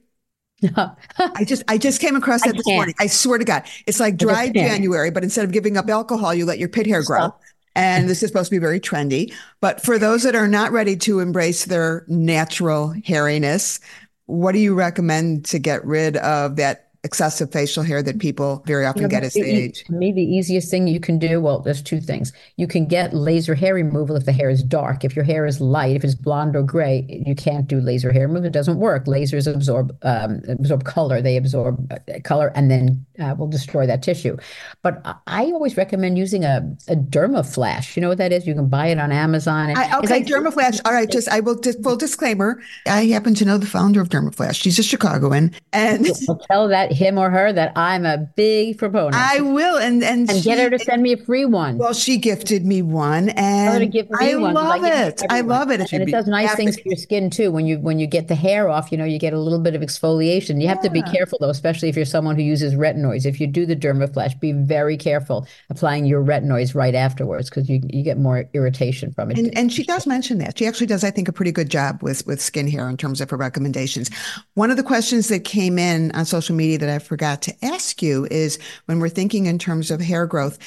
No. I just I just came across that this morning. I swear to God, it's like dry January, but instead of giving up alcohol, you let your pit hair grow. Stop. And this is supposed to be very trendy. But for those that are not ready to embrace their natural hairiness, what do you recommend to get rid of that excessive facial hair that people very often you know, get as they age? To me, the easiest thing you can do, well, there's two things. You can get laser hair removal if the hair is dark. If your hair is light, if it's blonde or gray, you can't do laser hair removal. It doesn't work. Lasers absorb um, absorb color. They absorb uh, color and then uh, will destroy that tissue. But I always recommend using a, a dermaflash. You know what that is? You can buy it on Amazon. I, okay, like, dermaflash. All right, just I will just full disclaimer. I happen to know the founder of Dermaflash. She's a Chicagoan, and I'll tell that him or her that I'm a big proponent. I will, and and, and she, get her to send me a free one. Well, she gifted me one, and I one, love it. I love it. It and it does nice things to, for your skin too. When you when you get the hair off, you know you get a little bit of exfoliation. You have yeah. to be careful though, especially if you're someone who uses retinoids. If you do the dermaflash, be very careful applying your retinoids right afterwards because you you get more irritation from it. And, and she does mention that she actually does, I think, a pretty good job with with skin hair in terms of her recommendations. One of the questions that came in on social media that I forgot to ask you is when we're thinking in terms of hair growth,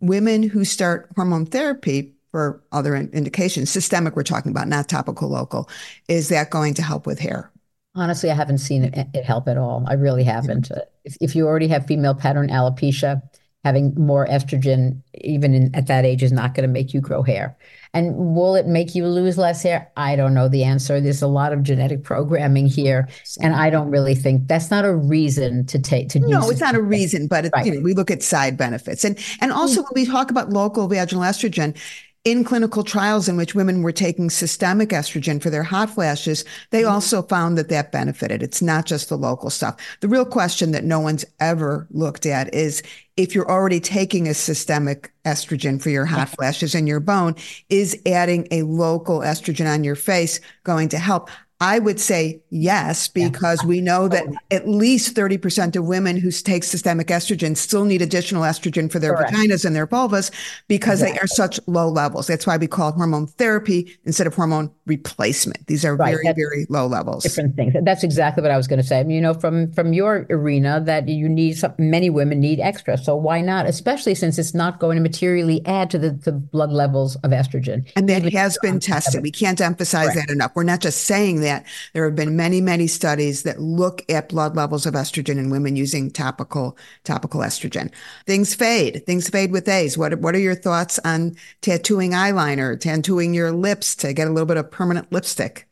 women who start hormone therapy for other indications, systemic we're talking about, not topical local, is that going to help with hair? Honestly, I haven't seen it, it help at all. I really haven't. Mm-hmm. If, if you already have female pattern alopecia, having more estrogen, even in, at that age, is not going to make you grow hair. And will it make you lose less hair? I don't know the answer. There's a lot of genetic programming here, and I don't really think that's not a reason to take to. No, it's not a reason, but it, right. you know, we look at side benefits, and and also mm-hmm. when we talk about local vaginal estrogen, in clinical trials in which women were taking systemic estrogen for their hot flashes, they mm-hmm. also found that that benefited. It's not just the local stuff. The real question that no one's ever looked at is if you're already taking a systemic estrogen for your hot flashes in your bone, is adding a local estrogen on your face going to help? I would say yes, because yeah. we know that at least 30% of women who take systemic estrogen still need additional estrogen for their Correct. vaginas and their vulvas because exactly. they are such low levels. That's why we call it hormone therapy instead of hormone replacement. These are right. very, That's very low levels. Different things. That's exactly what I was going to say. I mean, you know, from from your arena that you need some, many women need extra. So why not? Especially since it's not going to materially add to the, the blood levels of estrogen. And that Even has been tested. We can't emphasize Correct. that enough. We're not just saying that that. There have been many, many studies that look at blood levels of estrogen in women using topical topical estrogen. Things fade. Things fade with age. What what are your thoughts on tattooing eyeliner, tattooing your lips to get a little bit of permanent lipstick?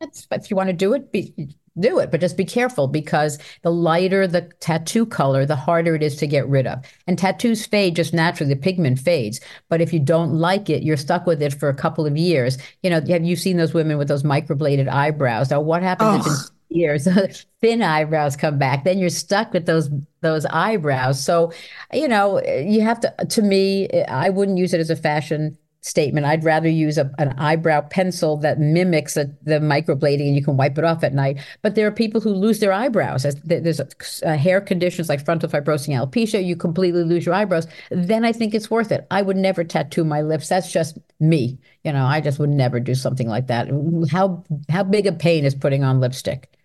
That's if you want to do it, be, do it, but just be careful because the lighter the tattoo color, the harder it is to get rid of. And tattoos fade just naturally, the pigment fades. But if you don't like it, you're stuck with it for a couple of years. You know, have you seen those women with those microbladed eyebrows? Now, what happens oh. if in years thin eyebrows come back? Then you're stuck with those those eyebrows. So, you know, you have to. To me, I wouldn't use it as a fashion statement. I'd rather use a, an eyebrow pencil that mimics a, the microblading and you can wipe it off at night. But there are people who lose their eyebrows. There's uh, hair conditions like frontal fibrosing alopecia. You completely lose your eyebrows. Then I think it's worth it. I would never tattoo my lips. That's just me. You know, I just would never do something like that. How how big a pain is putting on lipstick?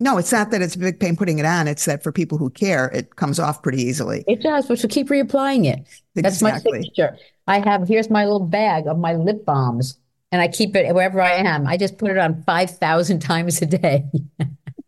No, it's not that it's a big pain putting it on. It's that for people who care, it comes off pretty easily. It does, but so keep reapplying it. Exactly. That's my signature. I have here's my little bag of my lip balms, and I keep it wherever I am. I just put it on five thousand times a day.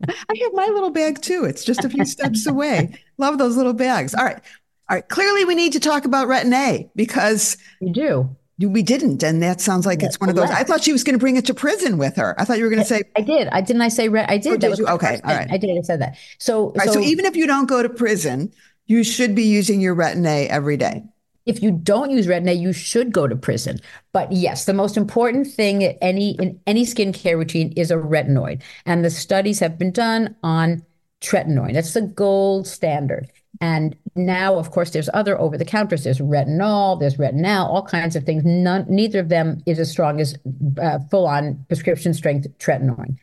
I have my little bag too. It's just a few steps away. Love those little bags. All right. All right. Clearly, we need to talk about Retin-A because you do. We didn't, and that sounds like it's one of those. I thought she was going to bring it to prison with her. I thought you were going to say. I did. I didn't. I say. I did. Oh, did you? Okay. All right. I did. I said that. So, right, so, so even if you don't go to prison, you should be using your Retin-A every day. If you don't use Retin-A, you should go to prison. But yes, the most important thing any in any skincare routine is a retinoid, and the studies have been done on tretinoin. That's the gold standard. And now, of course, there's other over the counters. There's retinol, there's retinal, all kinds of things. None, neither of them is as strong as uh, full on prescription strength tretinoin.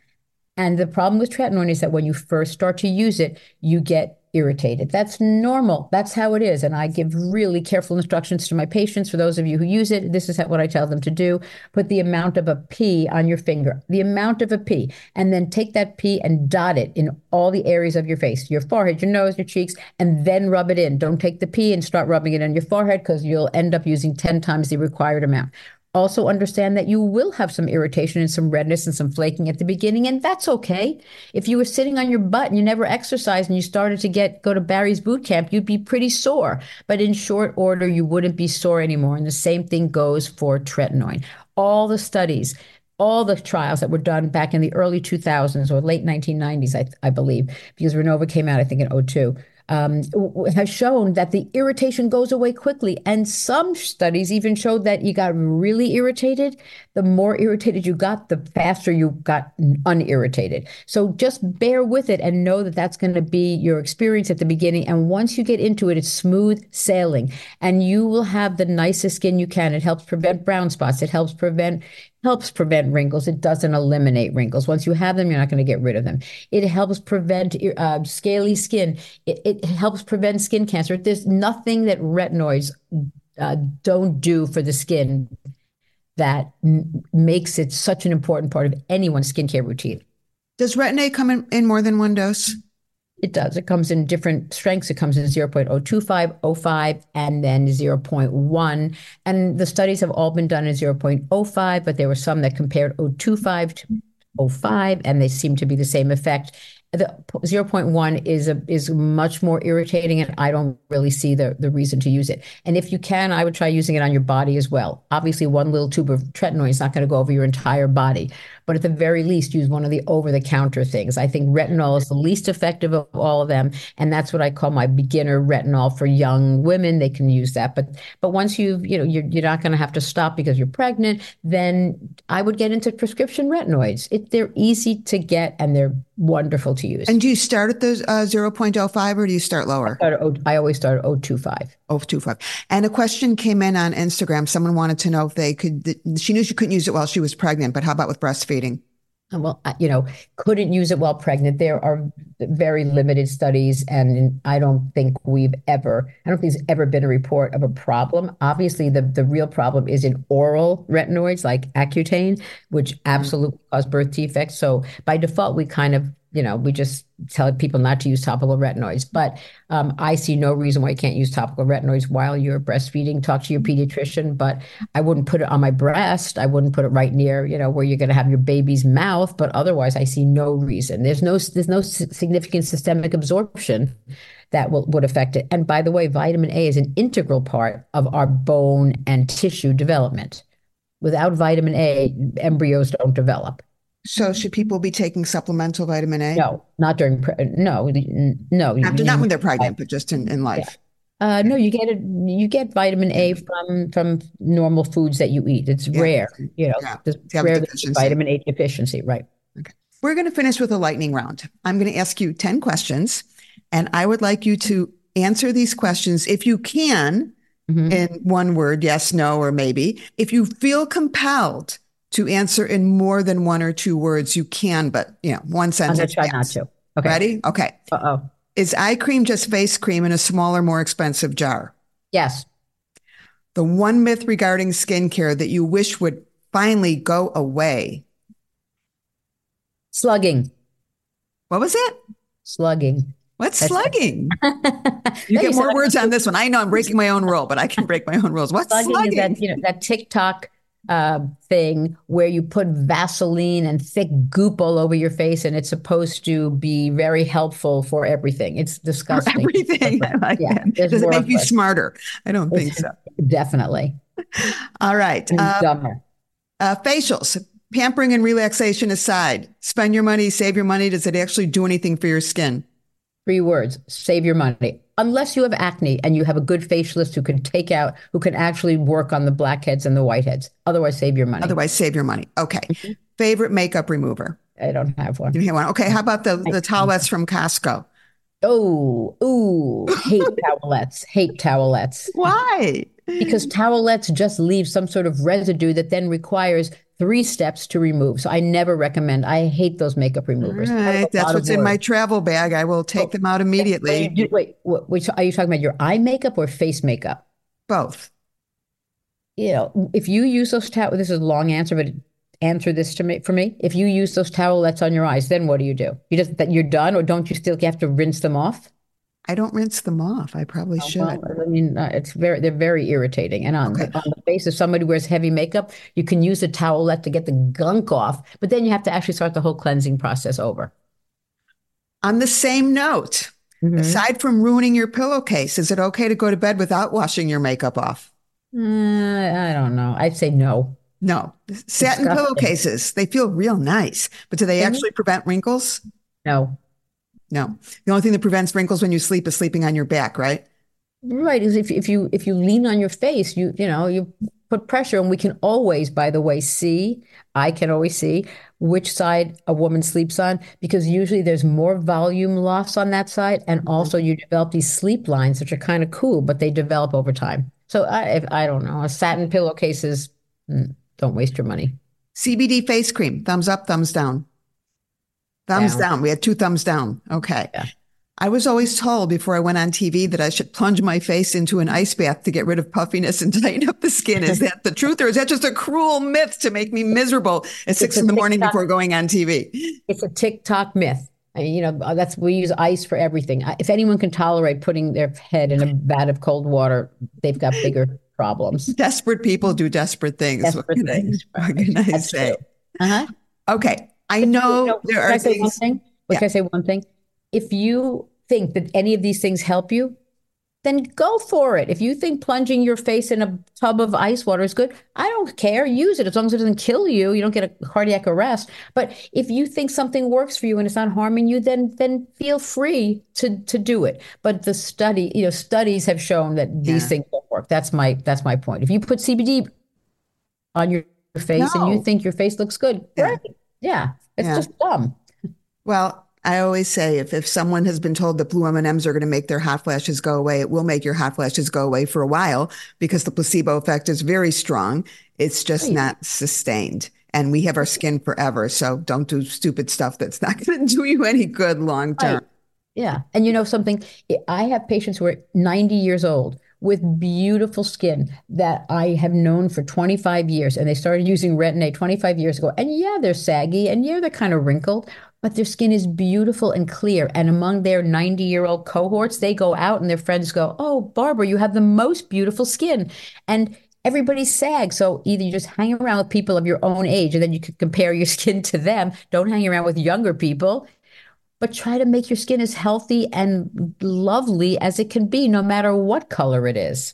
And the problem with tretinoin is that when you first start to use it, you get irritated. That's normal. That's how it is. And I give really careful instructions to my patients. For those of you who use it, this is what I tell them to do. Put the amount of a pea on your finger, the amount of a pea, and then take that pea and dot it in all the areas of your face, your forehead, your nose, your cheeks, and then rub it in. Don't take the pea and start rubbing it on your forehead because you'll end up using 10 times the required amount. Also, understand that you will have some irritation and some redness and some flaking at the beginning, and that's okay. If you were sitting on your butt and you never exercised and you started to get go to Barry's boot camp, you'd be pretty sore. But in short order, you wouldn't be sore anymore. And the same thing goes for tretinoin. All the studies, all the trials that were done back in the early 2000s or late 1990s, I, I believe, because Renova came out, I think, in 02 um, has shown that the irritation goes away quickly. And some studies even showed that you got really irritated. The more irritated you got, the faster you got unirritated. So just bear with it and know that that's going to be your experience at the beginning. And once you get into it, it's smooth sailing and you will have the nicest skin you can. It helps prevent brown spots. It helps prevent helps prevent wrinkles. It doesn't eliminate wrinkles. Once you have them, you're not going to get rid of them. It helps prevent uh, scaly skin. It, it, helps prevent skin cancer. There's nothing that retinoids uh, don't do for the skin that m- makes it such an important part of anyone's skincare routine. Does Retin-A come in, in more than one dose? It does. It comes in different strengths. It comes in 0.025, 05, and then 0.1. And the studies have all been done in 0.05, but there were some that compared 025 to 05, and they seem to be the same effect the 0.1 is a is much more irritating and i don't really see the the reason to use it and if you can i would try using it on your body as well obviously one little tube of tretinoin is not going to go over your entire body but at the very least use one of the over the counter things i think retinol is the least effective of all of them and that's what i call my beginner retinol for young women they can use that but but once you've you know you're, you're not going to have to stop because you're pregnant then i would get into prescription retinoids it, they're easy to get and they're wonderful to use. And do you start at those uh, 0.05 or do you start lower? I, start I always start at 025. 025. And a question came in on Instagram. Someone wanted to know if they could, she knew she couldn't use it while she was pregnant, but how about with breastfeeding? well, you know, couldn't use it while pregnant. There are very limited studies, and I don't think we've ever, I don't think there's ever been a report of a problem. Obviously, the, the real problem is in oral retinoids like Accutane, which mm-hmm. absolutely cause birth defects. So by default, we kind of you know, we just tell people not to use topical retinoids. But um, I see no reason why you can't use topical retinoids while you're breastfeeding. Talk to your pediatrician, but I wouldn't put it on my breast. I wouldn't put it right near, you know, where you're going to have your baby's mouth. But otherwise, I see no reason. There's no there's no significant systemic absorption that will, would affect it. And by the way, vitamin A is an integral part of our bone and tissue development. Without vitamin A, embryos don't develop. So should people be taking supplemental vitamin A? No, not during pre- no no not, not when they're pregnant, but just in, in life. Yeah. Uh, no, you get it. You get vitamin A from from normal foods that you eat. It's yeah. rare, you know. Yeah. rare vitamin A deficiency, right? Okay. We're going to finish with a lightning round. I'm going to ask you ten questions, and I would like you to answer these questions if you can mm-hmm. in one word, yes, no, or maybe. If you feel compelled to answer in more than one or two words, you can, but you know, one sentence. I'm gonna try not to. Okay. Ready? Okay. Uh oh. Is eye cream just face cream in a smaller, more expensive jar? Yes. The one myth regarding skincare that you wish would finally go away. Slugging. What was it? Slugging. What's That's slugging? you get more words on this one. I know I'm breaking my own rule, but I can break my own rules. What's slugging? slugging? That, you know, that TikTok uh, thing where you put Vaseline and thick goop all over your face, and it's supposed to be very helpful for everything. It's disgusting. For everything. Like yeah, Does it make you smarter? I don't think so. Definitely. All right. Uh, dumber. Uh, facials, pampering and relaxation aside, spend your money, save your money. Does it actually do anything for your skin? Three words save your money. Unless you have acne and you have a good facialist who can take out, who can actually work on the blackheads and the whiteheads. Otherwise, save your money. Otherwise, save your money. Okay. Mm-hmm. Favorite makeup remover? I don't have one. You have one. Okay. How about the, the towelettes from Costco? Oh, ooh, hate towelettes. Hate towelettes. Why? Because towelettes just leave some sort of residue that then requires three steps to remove. So I never recommend. I hate those makeup removers. Right. That's what's in my travel bag. I will take oh, them out oh, immediately. Wait, wait, wait, are you talking about your eye makeup or face makeup? Both. You know, if you use those towels, this is a long answer, but answer this to me for me. If you use those towelettes on your eyes, then what do you do? You just that you're done, or don't you still have to rinse them off? I don't rinse them off. I probably oh, should. Well, I mean, uh, it's very they're very irritating. And on, okay. on the face of somebody who wears heavy makeup, you can use a towelette to get the gunk off, but then you have to actually start the whole cleansing process over. On the same note, mm-hmm. aside from ruining your pillowcase, is it okay to go to bed without washing your makeup off? Uh, I don't know. I'd say no. No. Satin Disgusting. pillowcases, they feel real nice, but do they mm-hmm. actually prevent wrinkles? No. No. The only thing that prevents wrinkles when you sleep is sleeping on your back, right? Right. Is if if you if you lean on your face, you you know, you put pressure and we can always, by the way, see, I can always see which side a woman sleeps on because usually there's more volume loss on that side. And mm-hmm. also you develop these sleep lines, which are kind of cool, but they develop over time. So I, I don't know, a satin pillowcases, mm, don't waste your money. CBD face cream, thumbs up, thumbs down. Thumbs down. down. We had two thumbs down. Okay. Yeah. I was always told before I went on TV that I should plunge my face into an ice bath to get rid of puffiness and tighten up the skin. Is that the truth or is that just a cruel myth to make me miserable at six in the morning before going on TV? It's a TikTok myth. You know, uh, that's we use ice for everything. If anyone can tolerate putting their head in a vat of cold water, they've got bigger problems. Desperate people do desperate things. Desperate what can things. I, what can I say? Uh-huh. Okay. I know, there are I say one thing? Yeah. Can I say one thing? If you think that any of these things help you, then go for it. If you think plunging your face in a tub of ice water is good, I don't care. Use it as long as it doesn't kill you. You don't get a cardiac arrest. But if you think something works for you and it's not harming you, then then feel free to to do it. But the study, you know, studies have shown that these yeah. things don't work. That's my that's my point. If you put CBD on your face no. and you think your face looks good, yeah. great. Yeah, it's yeah. just dumb. Well, I always say if, if someone has been told that blue M&Ms are going to make their hot flashes go away, it will make your hot flashes go away for a while because the placebo effect is very strong. It's just right. not sustained. And we have our skin forever. So don't do stupid stuff that's not going to do you any good long term. Right. Yeah. And you know something? I have patients who are 90 years old with beautiful skin that I have known for 25 years. And they started using Retin-A 25 years ago. And yeah, they're saggy and yeah, they're kind of wrinkled, but their skin is beautiful and clear. And among their 90 year old cohorts, they go out and their friends go, Oh, Barbara, you have the most beautiful skin. And everybody's sag. So either you just hang around with people of your own age and then you can compare your skin to them. Don't hang around with younger people but try to make your skin as healthy and lovely as it can be, no matter what color it is.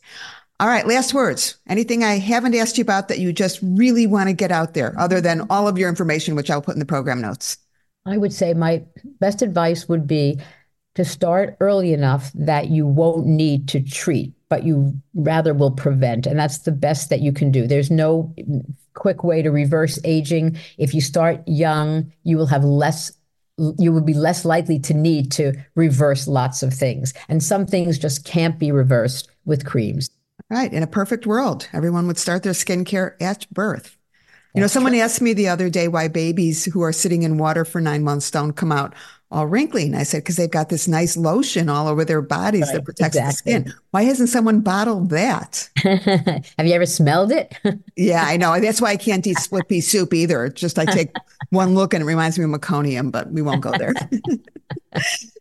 All right, last words. Anything I haven't asked you about that you just really want to get out there, other than all of your information, which I'll put in the program notes? I would say my best advice would be to start early enough that you won't need to treat, but you rather will prevent. And that's the best that you can do. There's no quick way to reverse aging. If you start young, you will have less you would be less likely to need to reverse lots of things. And some things just can't be reversed with creams. Right. In a perfect world, everyone would start their skincare at birth. You know, someone asked me the other day why babies who are sitting in water for nine months don't come out all wrinkly. And I said, because they've got this nice lotion all over their bodies right, that protects exactly. the skin. Why hasn't someone bottled that? Have you ever smelled it? yeah, I know. That's why I can't eat split pea soup either. It's just I take one look and it reminds me of meconium, but we won't go there.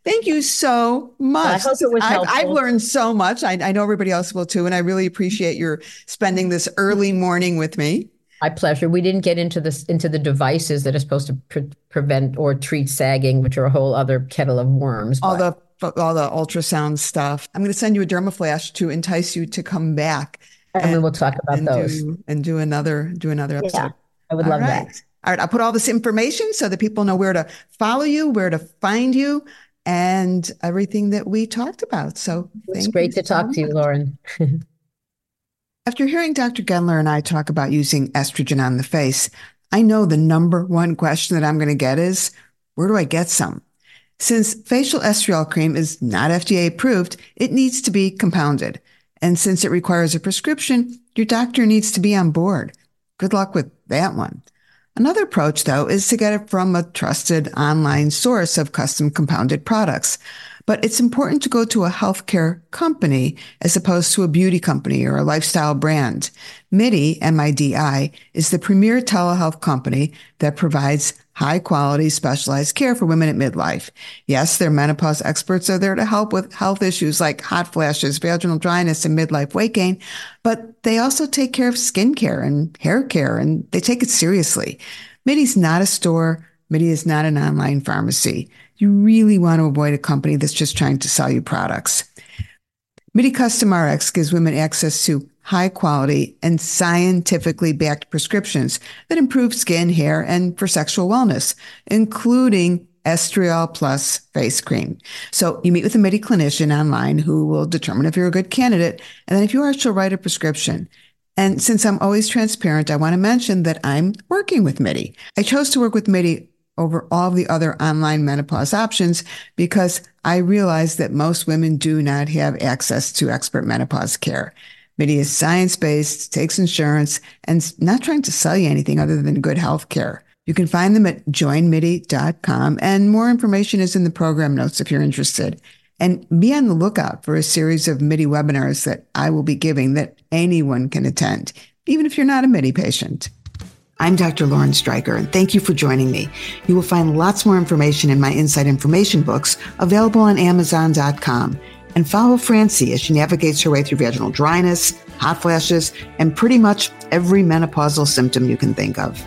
Thank you so much. Well, I hope it was I've, I've learned so much. I, I know everybody else will too. And I really appreciate your spending this early morning with me. My pleasure. We didn't get into this into the devices that are supposed to pre- prevent or treat sagging, which are a whole other kettle of worms. All the all the ultrasound stuff. I'm going to send you a dermaflash to entice you to come back, and, and we will talk about and those do, and do another do another episode. Yeah, I would all love right. that. All right, I'll put all this information so that people know where to follow you, where to find you, and everything that we talked about. So it's great to so talk much. to you, Lauren. After hearing Dr. Gendler and I talk about using estrogen on the face, I know the number one question that I'm going to get is, where do I get some? Since facial estriol cream is not FDA approved, it needs to be compounded. And since it requires a prescription, your doctor needs to be on board. Good luck with that one. Another approach, though, is to get it from a trusted online source of custom compounded products. But it's important to go to a healthcare company as opposed to a beauty company or a lifestyle brand. MIDI, M-I-D-I, is the premier telehealth company that provides high quality specialized care for women at midlife. Yes, their menopause experts are there to help with health issues like hot flashes, vaginal dryness, and midlife weight gain, but they also take care of skin care and hair care and they take it seriously. MIDI's not a store. MIDI is not an online pharmacy you really want to avoid a company that's just trying to sell you products. MIDI Custom RX gives women access to high quality and scientifically backed prescriptions that improve skin, hair, and for sexual wellness, including Estriol Plus face cream. So you meet with a MIDI clinician online who will determine if you're a good candidate. And then if you are, she'll write a prescription. And since I'm always transparent, I want to mention that I'm working with MIDI. I chose to work with MIDI over all the other online menopause options because I realize that most women do not have access to expert menopause care. MIDI is science based, takes insurance, and not trying to sell you anything other than good health care. You can find them at joinmidi.com, and more information is in the program notes if you're interested. And be on the lookout for a series of MIDI webinars that I will be giving that anyone can attend, even if you're not a MIDI patient. I'm Dr. Lauren Streicher, and thank you for joining me. You will find lots more information in my Inside Information books available on Amazon.com. And follow Francie as she navigates her way through vaginal dryness, hot flashes, and pretty much every menopausal symptom you can think of.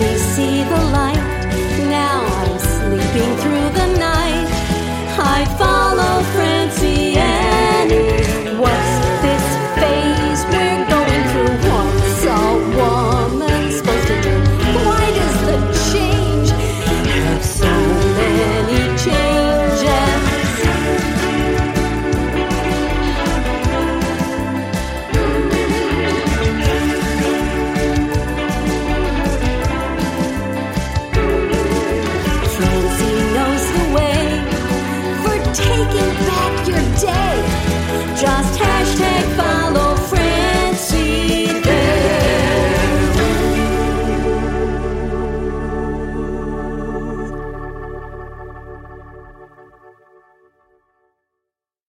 Just